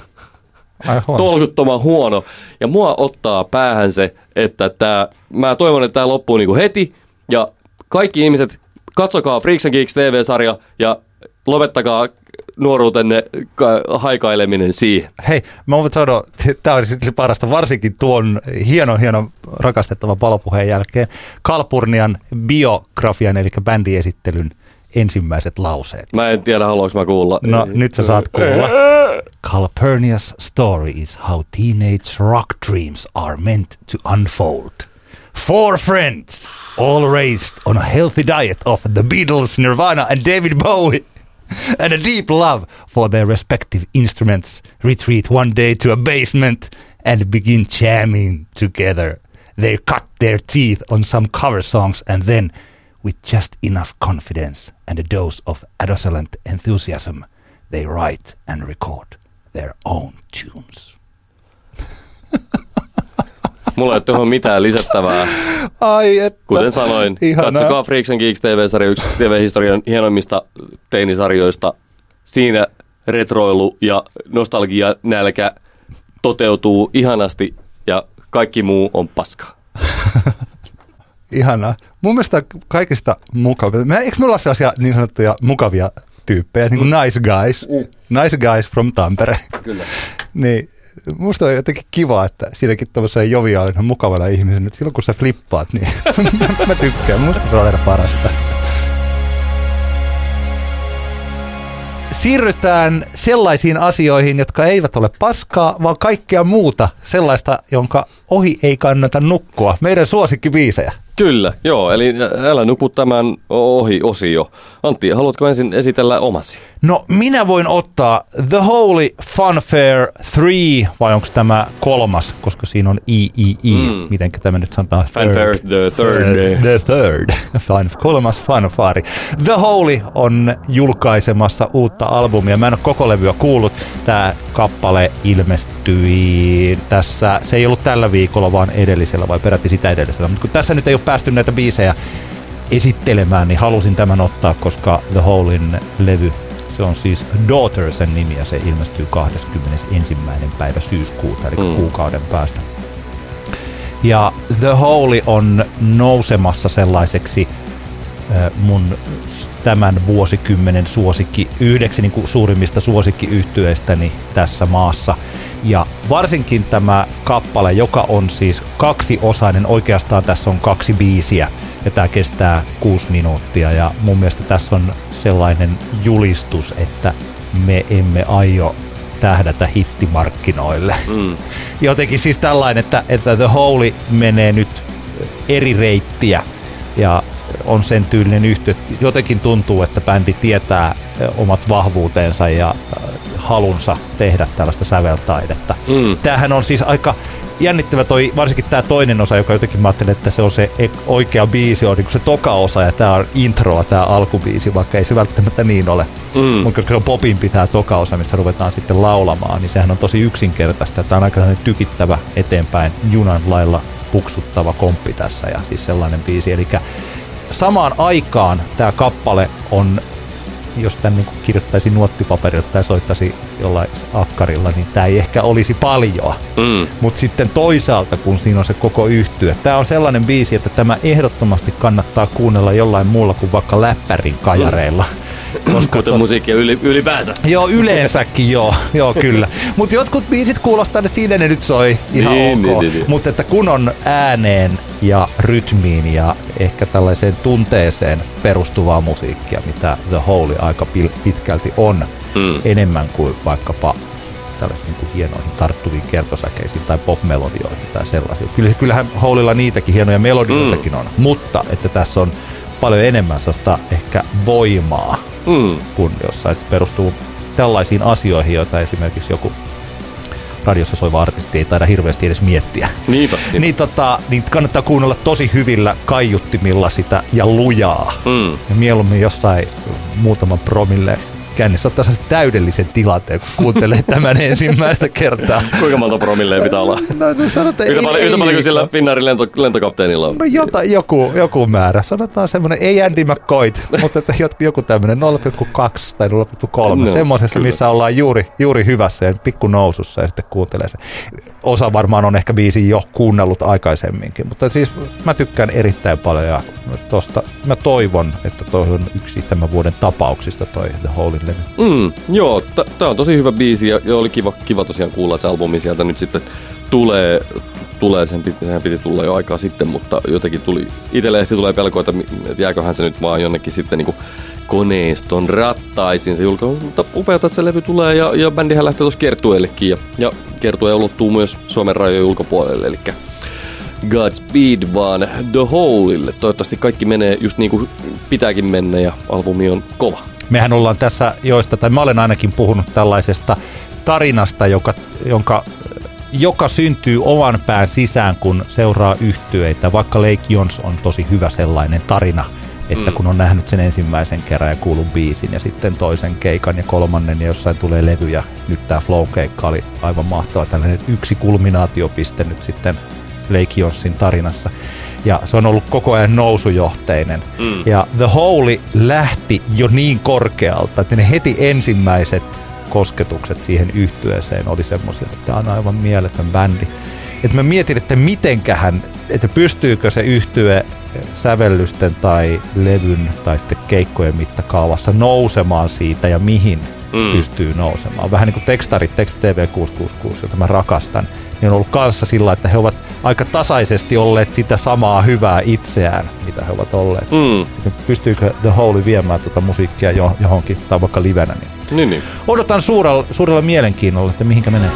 tolkuttoman huono. Ja mua ottaa päähän se, että tää, mä toivon, että tämä loppuu niinku heti. Ja kaikki ihmiset, katsokaa Freaks and Geeks TV-sarja ja lopettakaa nuoruutenne haikaileminen siihen. Hei, mä voin sanoa, tämä olisi parasta, varsinkin tuon hieno, hieno rakastettava palopuheen jälkeen, Kalpurnian biografian, eli bändiesittelyn ensimmäiset lauseet. Mä en tiedä, haluanko mä kuulla. No, nyt sä saat kuulla. Calpurnia's story is how teenage rock dreams are meant to unfold. Four friends, all raised on a healthy diet of the Beatles, Nirvana, and David Bowie, and a deep love for their respective instruments, retreat one day to a basement and begin jamming together. They cut their teeth on some cover songs and then with just enough confidence and a dose of adolescent enthusiasm, they write and record their own tunes. Mulla ei ole tuohon mitään lisättävää. Ai että. Kuten sanoin, Ihanaa. katsokaa Freaks and Geeks TV-sarja, yksi TV-historian hienoimmista teinisarjoista. Siinä retroilu ja nostalgia nälkä toteutuu ihanasti ja kaikki muu on paskaa. Ihanaa. Mun mielestä kaikista mukavia. Me, eikö me olla sellaisia niin sanottuja mukavia tyyppejä, niin kuin mm. nice guys. Mm. Nice guys from Tampere. Kyllä. niin musta on jotenkin kiva, että siinäkin tuollaisen joviaalina mukavana ihmisen, että silloin kun sä flippaat, niin mä tykkään. Musta se on aina parasta. Siirrytään sellaisiin asioihin, jotka eivät ole paskaa, vaan kaikkea muuta sellaista, jonka ohi ei kannata nukkua. Meidän suosikkibiisejä. Kyllä, joo, eli älä nuku tämän ohi osio. Antti, haluatko ensin esitellä omasi? No minä voin ottaa The Holy Funfair 3, vai onko tämä kolmas, koska siinä on III, mm. miten tämä nyt sanotaan? Fanfare the third. The third. Fun, kolmas fanfari. The Holy on julkaisemassa uutta albumia. Mä en ole koko levyä kuullut. Tämä kappale ilmestyi tässä, se ei ollut tällä viikolla, vaan edellisellä, vai peräti sitä edellisellä. Mutta kun tässä nyt ei ole päästy näitä biisejä esittelemään, niin halusin tämän ottaa, koska The Holein levy se on siis Daughtersen nimi ja se ilmestyy 21. päivä syyskuuta, eli mm. kuukauden päästä. Ja The Holy on nousemassa sellaiseksi mun tämän vuosikymmenen suosikki, yhdeksi niin kuin suurimmista suosikkiyhtyeistäni tässä maassa. Ja varsinkin tämä kappale, joka on siis kaksiosainen, oikeastaan tässä on kaksi biisiä ja tämä kestää kuusi minuuttia ja mun mielestä tässä on sellainen julistus, että me emme aio tähdätä hittimarkkinoille. Mm. Jotenkin siis tällainen, että, että The Holy menee nyt eri reittiä ja on sen tyylinen yhtiö, että jotenkin tuntuu, että bändi tietää omat vahvuutensa ja halunsa tehdä tällaista säveltaidetta. Mm. Tämähän on siis aika jännittävä toi, varsinkin tämä toinen osa, joka jotenkin mä ajattelen, että se on se oikea biisi, on niin se toka osa ja tämä on introa, tämä alkubiisi, vaikka ei se välttämättä niin ole. Mm. Mutta koska se on popin pitää toka osa, missä ruvetaan sitten laulamaan, niin sehän on tosi yksinkertaista. Tämä on aika tykittävä eteenpäin junan lailla puksuttava komppi tässä ja siis sellainen biisi. Eli samaan aikaan tämä kappale on jos tämän niin kirjoittaisi nuottipaperilla tai soittaisi jollain akkarilla, niin tämä ei ehkä olisi paljon. Mm. Mutta sitten toisaalta, kun siinä on se koko yhtyö, tämä on sellainen biisi, että tämä ehdottomasti kannattaa kuunnella jollain muulla kuin vaikka läppärin kajareilla. Mm koska Kuten to... musiikkia yli, ylipäänsä. Joo, yleensäkin joo, joo kyllä. Mutta jotkut biisit kuulostaa, että siinä ne nyt soi ihan niin, ok. Niin, niin, niin. Mutta että kun on ääneen ja rytmiin ja ehkä tällaiseen tunteeseen perustuvaa musiikkia, mitä The Holy aika pitkälti on, mm. enemmän kuin vaikkapa tällaisiin niin hienoihin tarttuviin kertosäkeisiin tai popmelodioihin tai sellaisiin. Kyllä, kyllähän Holilla niitäkin hienoja melodioitakin mm. on, mutta että tässä on paljon enemmän sellaista ehkä voimaa mm. kuin jossain, se perustuu tällaisiin asioihin, joita esimerkiksi joku radiossa soiva artisti ei taida hirveästi edes miettiä. Niinpä, niinpä. niin, tota, niin kannattaa kuunnella tosi hyvillä kaiuttimilla sitä ja lujaa. Mm. Ja mieluummin jossain muutaman promille kännissä ottaa sen täydellisen tilanteen, kun kuuntelee tämän ensimmäistä kertaa. Kuinka monta promilleen pitää olla? No, no sanotaan, yhtä, ei, paljon, yhtä paljon kuin sillä Finnaarin lento, lentokapteenilla on. No jota, joku, joku määrä. Sanotaan semmoinen, ei Andy McCoy, mutta että joku tämmöinen 0,2 tai 0,3. No, Semmoisessa, kyllä. missä ollaan juuri, juuri hyvässä ja pikku nousussa ja sitten kuuntelee se. Osa varmaan on ehkä biisi jo kuunnellut aikaisemminkin, mutta siis mä tykkään erittäin paljon ja tosta, mä toivon, että toi on yksi tämän vuoden tapauksista toi The Holy levy. Mm, joo, tämä on tosi hyvä biisi ja, ja oli kiva, kiva tosiaan kuulla, että se albumi sieltä nyt sitten tulee, tulee sen, piti, sen piti tulla jo aikaa sitten, mutta jotenkin tuli, itselle ehti tulee pelko, että, että jääköhän se nyt vaan jonnekin sitten niin kuin koneiston rattaisin se julkaisu, mutta upeata, että se levy tulee ja, ja bändihän lähtee tuossa kertueellekin ja, ja kertue ulottuu myös Suomen rajojen ulkopuolelle, eli Godspeed vaan The Holeille. Toivottavasti kaikki menee just niin kuin pitääkin mennä ja albumi on kova. Mehän ollaan tässä joista, tai mä olen ainakin puhunut tällaisesta tarinasta, joka, jonka joka syntyy oman pään sisään, kun seuraa yhtyeitä. Vaikka Lake Jons on tosi hyvä sellainen tarina, että mm. kun on nähnyt sen ensimmäisen kerran ja kuullut biisin ja sitten toisen keikan ja kolmannen ja jossain tulee levy ja nyt tämä Flow-keikka oli aivan mahtava tällainen yksi kulminaatiopiste nyt sitten Lake Jonsin tarinassa. Ja se on ollut koko ajan nousujohteinen. Mm. Ja The Holy lähti jo niin korkealta, että ne heti ensimmäiset kosketukset siihen yhtyeeseen oli semmoisia, että tämä on aivan mieletön bändi. Että mä mietin, että mitenkähän, että pystyykö se yhtye sävellysten tai levyn tai sitten keikkojen mittakaavassa nousemaan siitä ja mihin mm. pystyy nousemaan. Vähän niin kuin tekstarit, Text TV 666, jota mä rakastan, niin on ollut kanssa sillä, että he ovat aika tasaisesti olleet sitä samaa hyvää itseään, mitä he ovat olleet. Mm. Pystyykö The Holy viemään tuota musiikkia johonkin, tai vaikka livenä, niin niin, niin. Odotan suurella, suurella mielenkiinnolla, että mihinkä menee.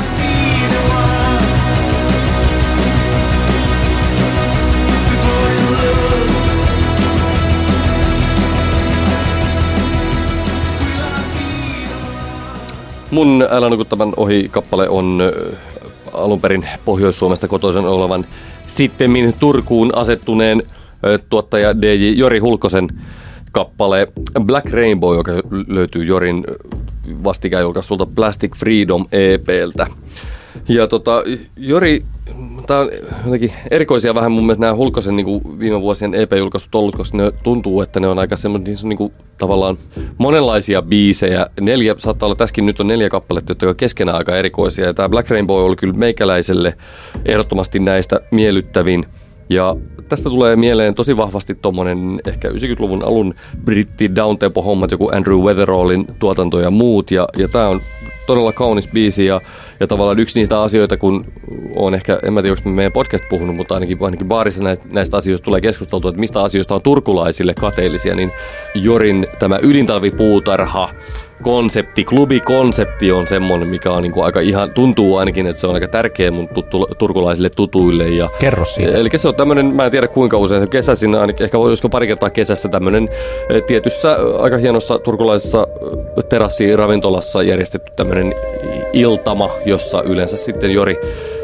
Mun Älä nukuttavan ohi kappale on alun perin Pohjois-Suomesta kotoisen olevan sittemmin Turkuun asettuneen tuottaja DJ Jori Hulkosen kappale Black Rainbow, joka löytyy Jorin vastikään julkaistulta Plastic Freedom EPltä. Ja tota, Jori, tämä on jotenkin erikoisia vähän mun mielestä nämä Hulkosen niin viime vuosien EP-julkaisut ollut, koska ne tuntuu, että ne on aika semmoisia niin kuin, tavallaan monenlaisia biisejä. Neljä, saattaa olla tässäkin nyt on neljä kappaletta, jotka on keskenään aika erikoisia. Ja tämä Black Rainbow oli kyllä meikäläiselle ehdottomasti näistä miellyttävin – ja tästä tulee mieleen tosi vahvasti tuommoinen ehkä 90-luvun alun britti downtempo hommat, joku Andrew Weatherallin tuotanto ja muut. Ja, ja tämä on todella kaunis biisi ja, ja tavallaan yksi niistä asioita, kun on ehkä, en mä tiedä, onko meidän podcast puhunut, mutta ainakin, ainakin baarissa näistä, näistä asioista tulee keskusteltua, että mistä asioista on turkulaisille kateellisia, niin Jorin tämä ydintalvipuutarha, konsepti, klubikonsepti on semmoinen, mikä on niin kuin aika ihan, tuntuu ainakin, että se on aika tärkeä mun tuttu, turkulaisille tutuille. Ja, Kerro siitä. Eli se on tämmöinen, mä en tiedä kuinka usein, kesäisin, ainakin, ehkä olisiko pari kertaa kesässä tämmöinen eh, tietyssä eh, aika hienossa turkulaisessa eh, terassiravintolassa järjestetty tämmöinen iltama, jossa yleensä sitten Jori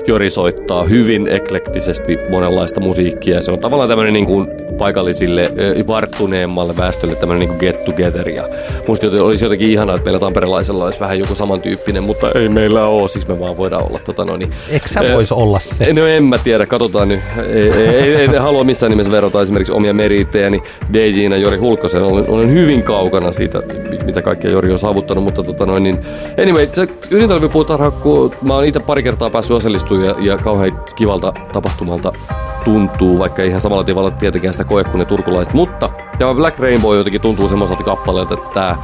Jori soittaa hyvin eklektisesti monenlaista musiikkia. Se on tavallaan tämmöinen niin kuin paikallisille varttuneemmalle väestölle tämmöinen niin kuin get together. Ja musta olisi jotenkin ihanaa, että meillä tamperelaisella olisi vähän joku samantyyppinen, mutta ei meillä ole, siis me vaan voidaan olla. Tota, no, niin, Eikö sä vois olla se? No en mä tiedä, katsotaan nyt. Ei, ei, ei, ei halua missään nimessä verrata esimerkiksi omia meriittejäni DJinä Jori Hulkkosen. Olen, olen hyvin kaukana siitä, mitä kaikkea Jori on saavuttanut, mutta tota, noin, niin, anyway, se ydintalvipuutarha, kun mä oon itse pari kertaa päässyt osallistumaan tapahtuu ja, ja kauhean kivalta tapahtumalta tuntuu, vaikka ihan samalla tavalla tietenkään sitä koe kuin ne turkulaiset. Mutta ja Black Rainbow jotenkin tuntuu semmoiselta kappaleelta, että tää,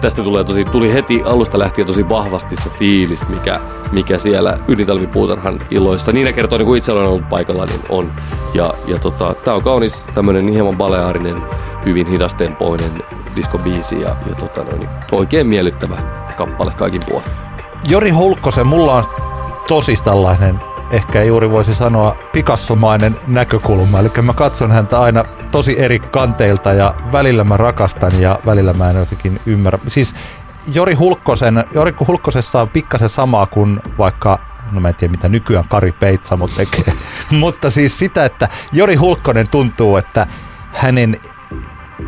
tästä tulee tosi, tuli heti alusta lähtien tosi vahvasti se fiilis, mikä, mikä siellä ydintalvipuutarhan illoissa, niinä kertoina kun itse olen ollut paikalla, niin on. Ja, ja tota, tää on kaunis tämmönen hieman baleaarinen, hyvin hidastempoinen diskobiisi ja, ja tota, niin oikein miellyttävä kappale kaikin puolin. Jori Hulkkosen, mulla on tosi tällainen, ehkä juuri voisi sanoa pikassomainen näkökulma. Eli mä katson häntä aina tosi eri kanteilta ja välillä mä rakastan ja välillä mä en jotenkin ymmärrä. Siis Jori Hulkkosen, Jori Hulkkosessa on pikkasen samaa kuin vaikka no mä en tiedä mitä nykyään Kari Peitsamo tekee, mutta siis sitä, että Jori Hulkkonen tuntuu, että hänen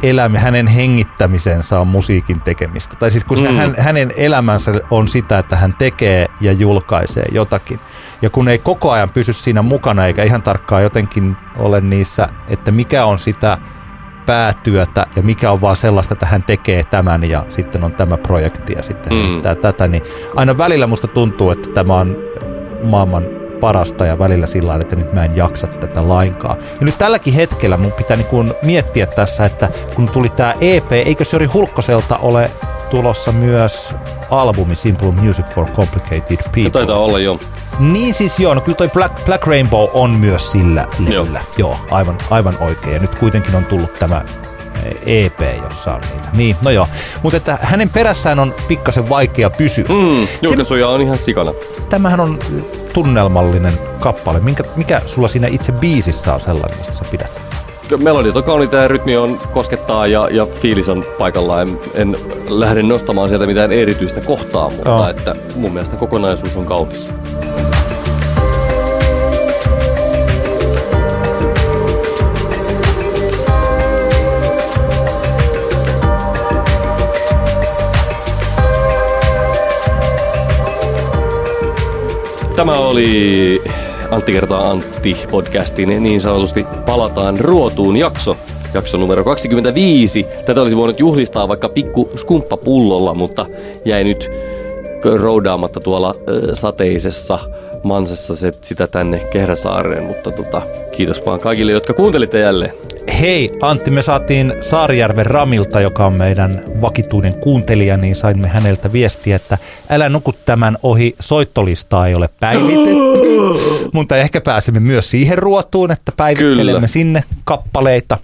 elämä, hänen hengittämisensä on musiikin tekemistä. Tai siis kun mm. hän, hänen elämänsä on sitä, että hän tekee ja julkaisee jotakin. Ja kun ei koko ajan pysy siinä mukana eikä ihan tarkkaan jotenkin ole niissä, että mikä on sitä päätyötä ja mikä on vaan sellaista, että hän tekee tämän ja sitten on tämä projekti ja sitten mm. tätä, niin aina välillä musta tuntuu, että tämä on maailman parasta ja välillä sillä että nyt mä en jaksa tätä lainkaan. Ja nyt tälläkin hetkellä mun pitää niin miettiä tässä, että kun tuli tämä EP, eikö Jori Hulkkoselta ole tulossa myös albumi Simple Music for Complicated People? Se taitaa olla jo. Niin siis joo, no kyllä toi Black, Black Rainbow on myös sillä levyllä. Joo. joo, aivan, aivan oikein. Ja nyt kuitenkin on tullut tämä EP, jossa on niitä. Niin, no joo. Mutta että hänen perässään on pikkasen vaikea pysyä. Mm, julkaisuja on ihan sikana. Tämähän on tunnelmallinen kappale. Minkä, mikä sulla siinä itse biisissä on sellainen, mistä sä pidät? Melodiat on kauniita ja rytmi on koskettaa ja, ja fiilis on paikallaan. En, en lähde nostamaan sieltä mitään erityistä kohtaa, mutta oh. että mun mielestä kokonaisuus on kaunis. Tämä oli Antti kertaa Antti podcastiin niin sanotusti palataan ruotuun jakso. Jakso numero 25. Tätä olisi voinut juhlistaa vaikka pikku skumppapullolla, mutta jäi nyt roudaamatta tuolla ö, sateisessa mansessa se, sitä tänne Kehräsaareen, mutta tota, kiitos vaan kaikille, jotka kuuntelitte jälleen. Hei Antti, me saatiin Saarijärven Ramilta, joka on meidän vakituinen kuuntelija, niin saimme häneltä viestiä, että älä nuku tämän ohi, soittolistaa ei ole päivitetty. Mutta ehkä pääsemme myös siihen ruotuun, että päivittelemme Kyllä. sinne kappaleita.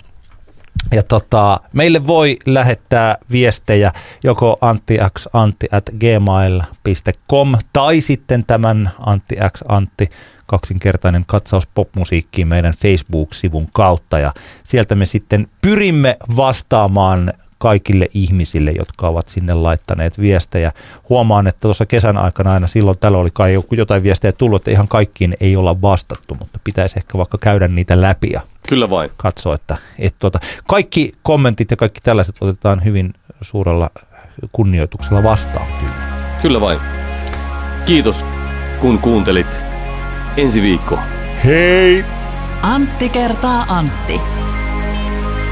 Ja tota, meille voi lähettää viestejä joko anttiantti at gmail.com tai sitten tämän anttiantti kaksinkertainen katsaus popmusiikkiin meidän Facebook-sivun kautta. Ja sieltä me sitten pyrimme vastaamaan kaikille ihmisille, jotka ovat sinne laittaneet viestejä. Huomaan, että tuossa kesän aikana aina silloin tällä oli kai jotain viestejä tullut, että ihan kaikkiin ei olla vastattu, mutta pitäisi ehkä vaikka käydä niitä läpi ja Kyllä vain. katsoa, että, että tuota, kaikki kommentit ja kaikki tällaiset otetaan hyvin suurella kunnioituksella vastaan. Kyllä, kyllä vain. Kiitos, kun kuuntelit. Ensi viikko. Hei! Antti kertaa Antti.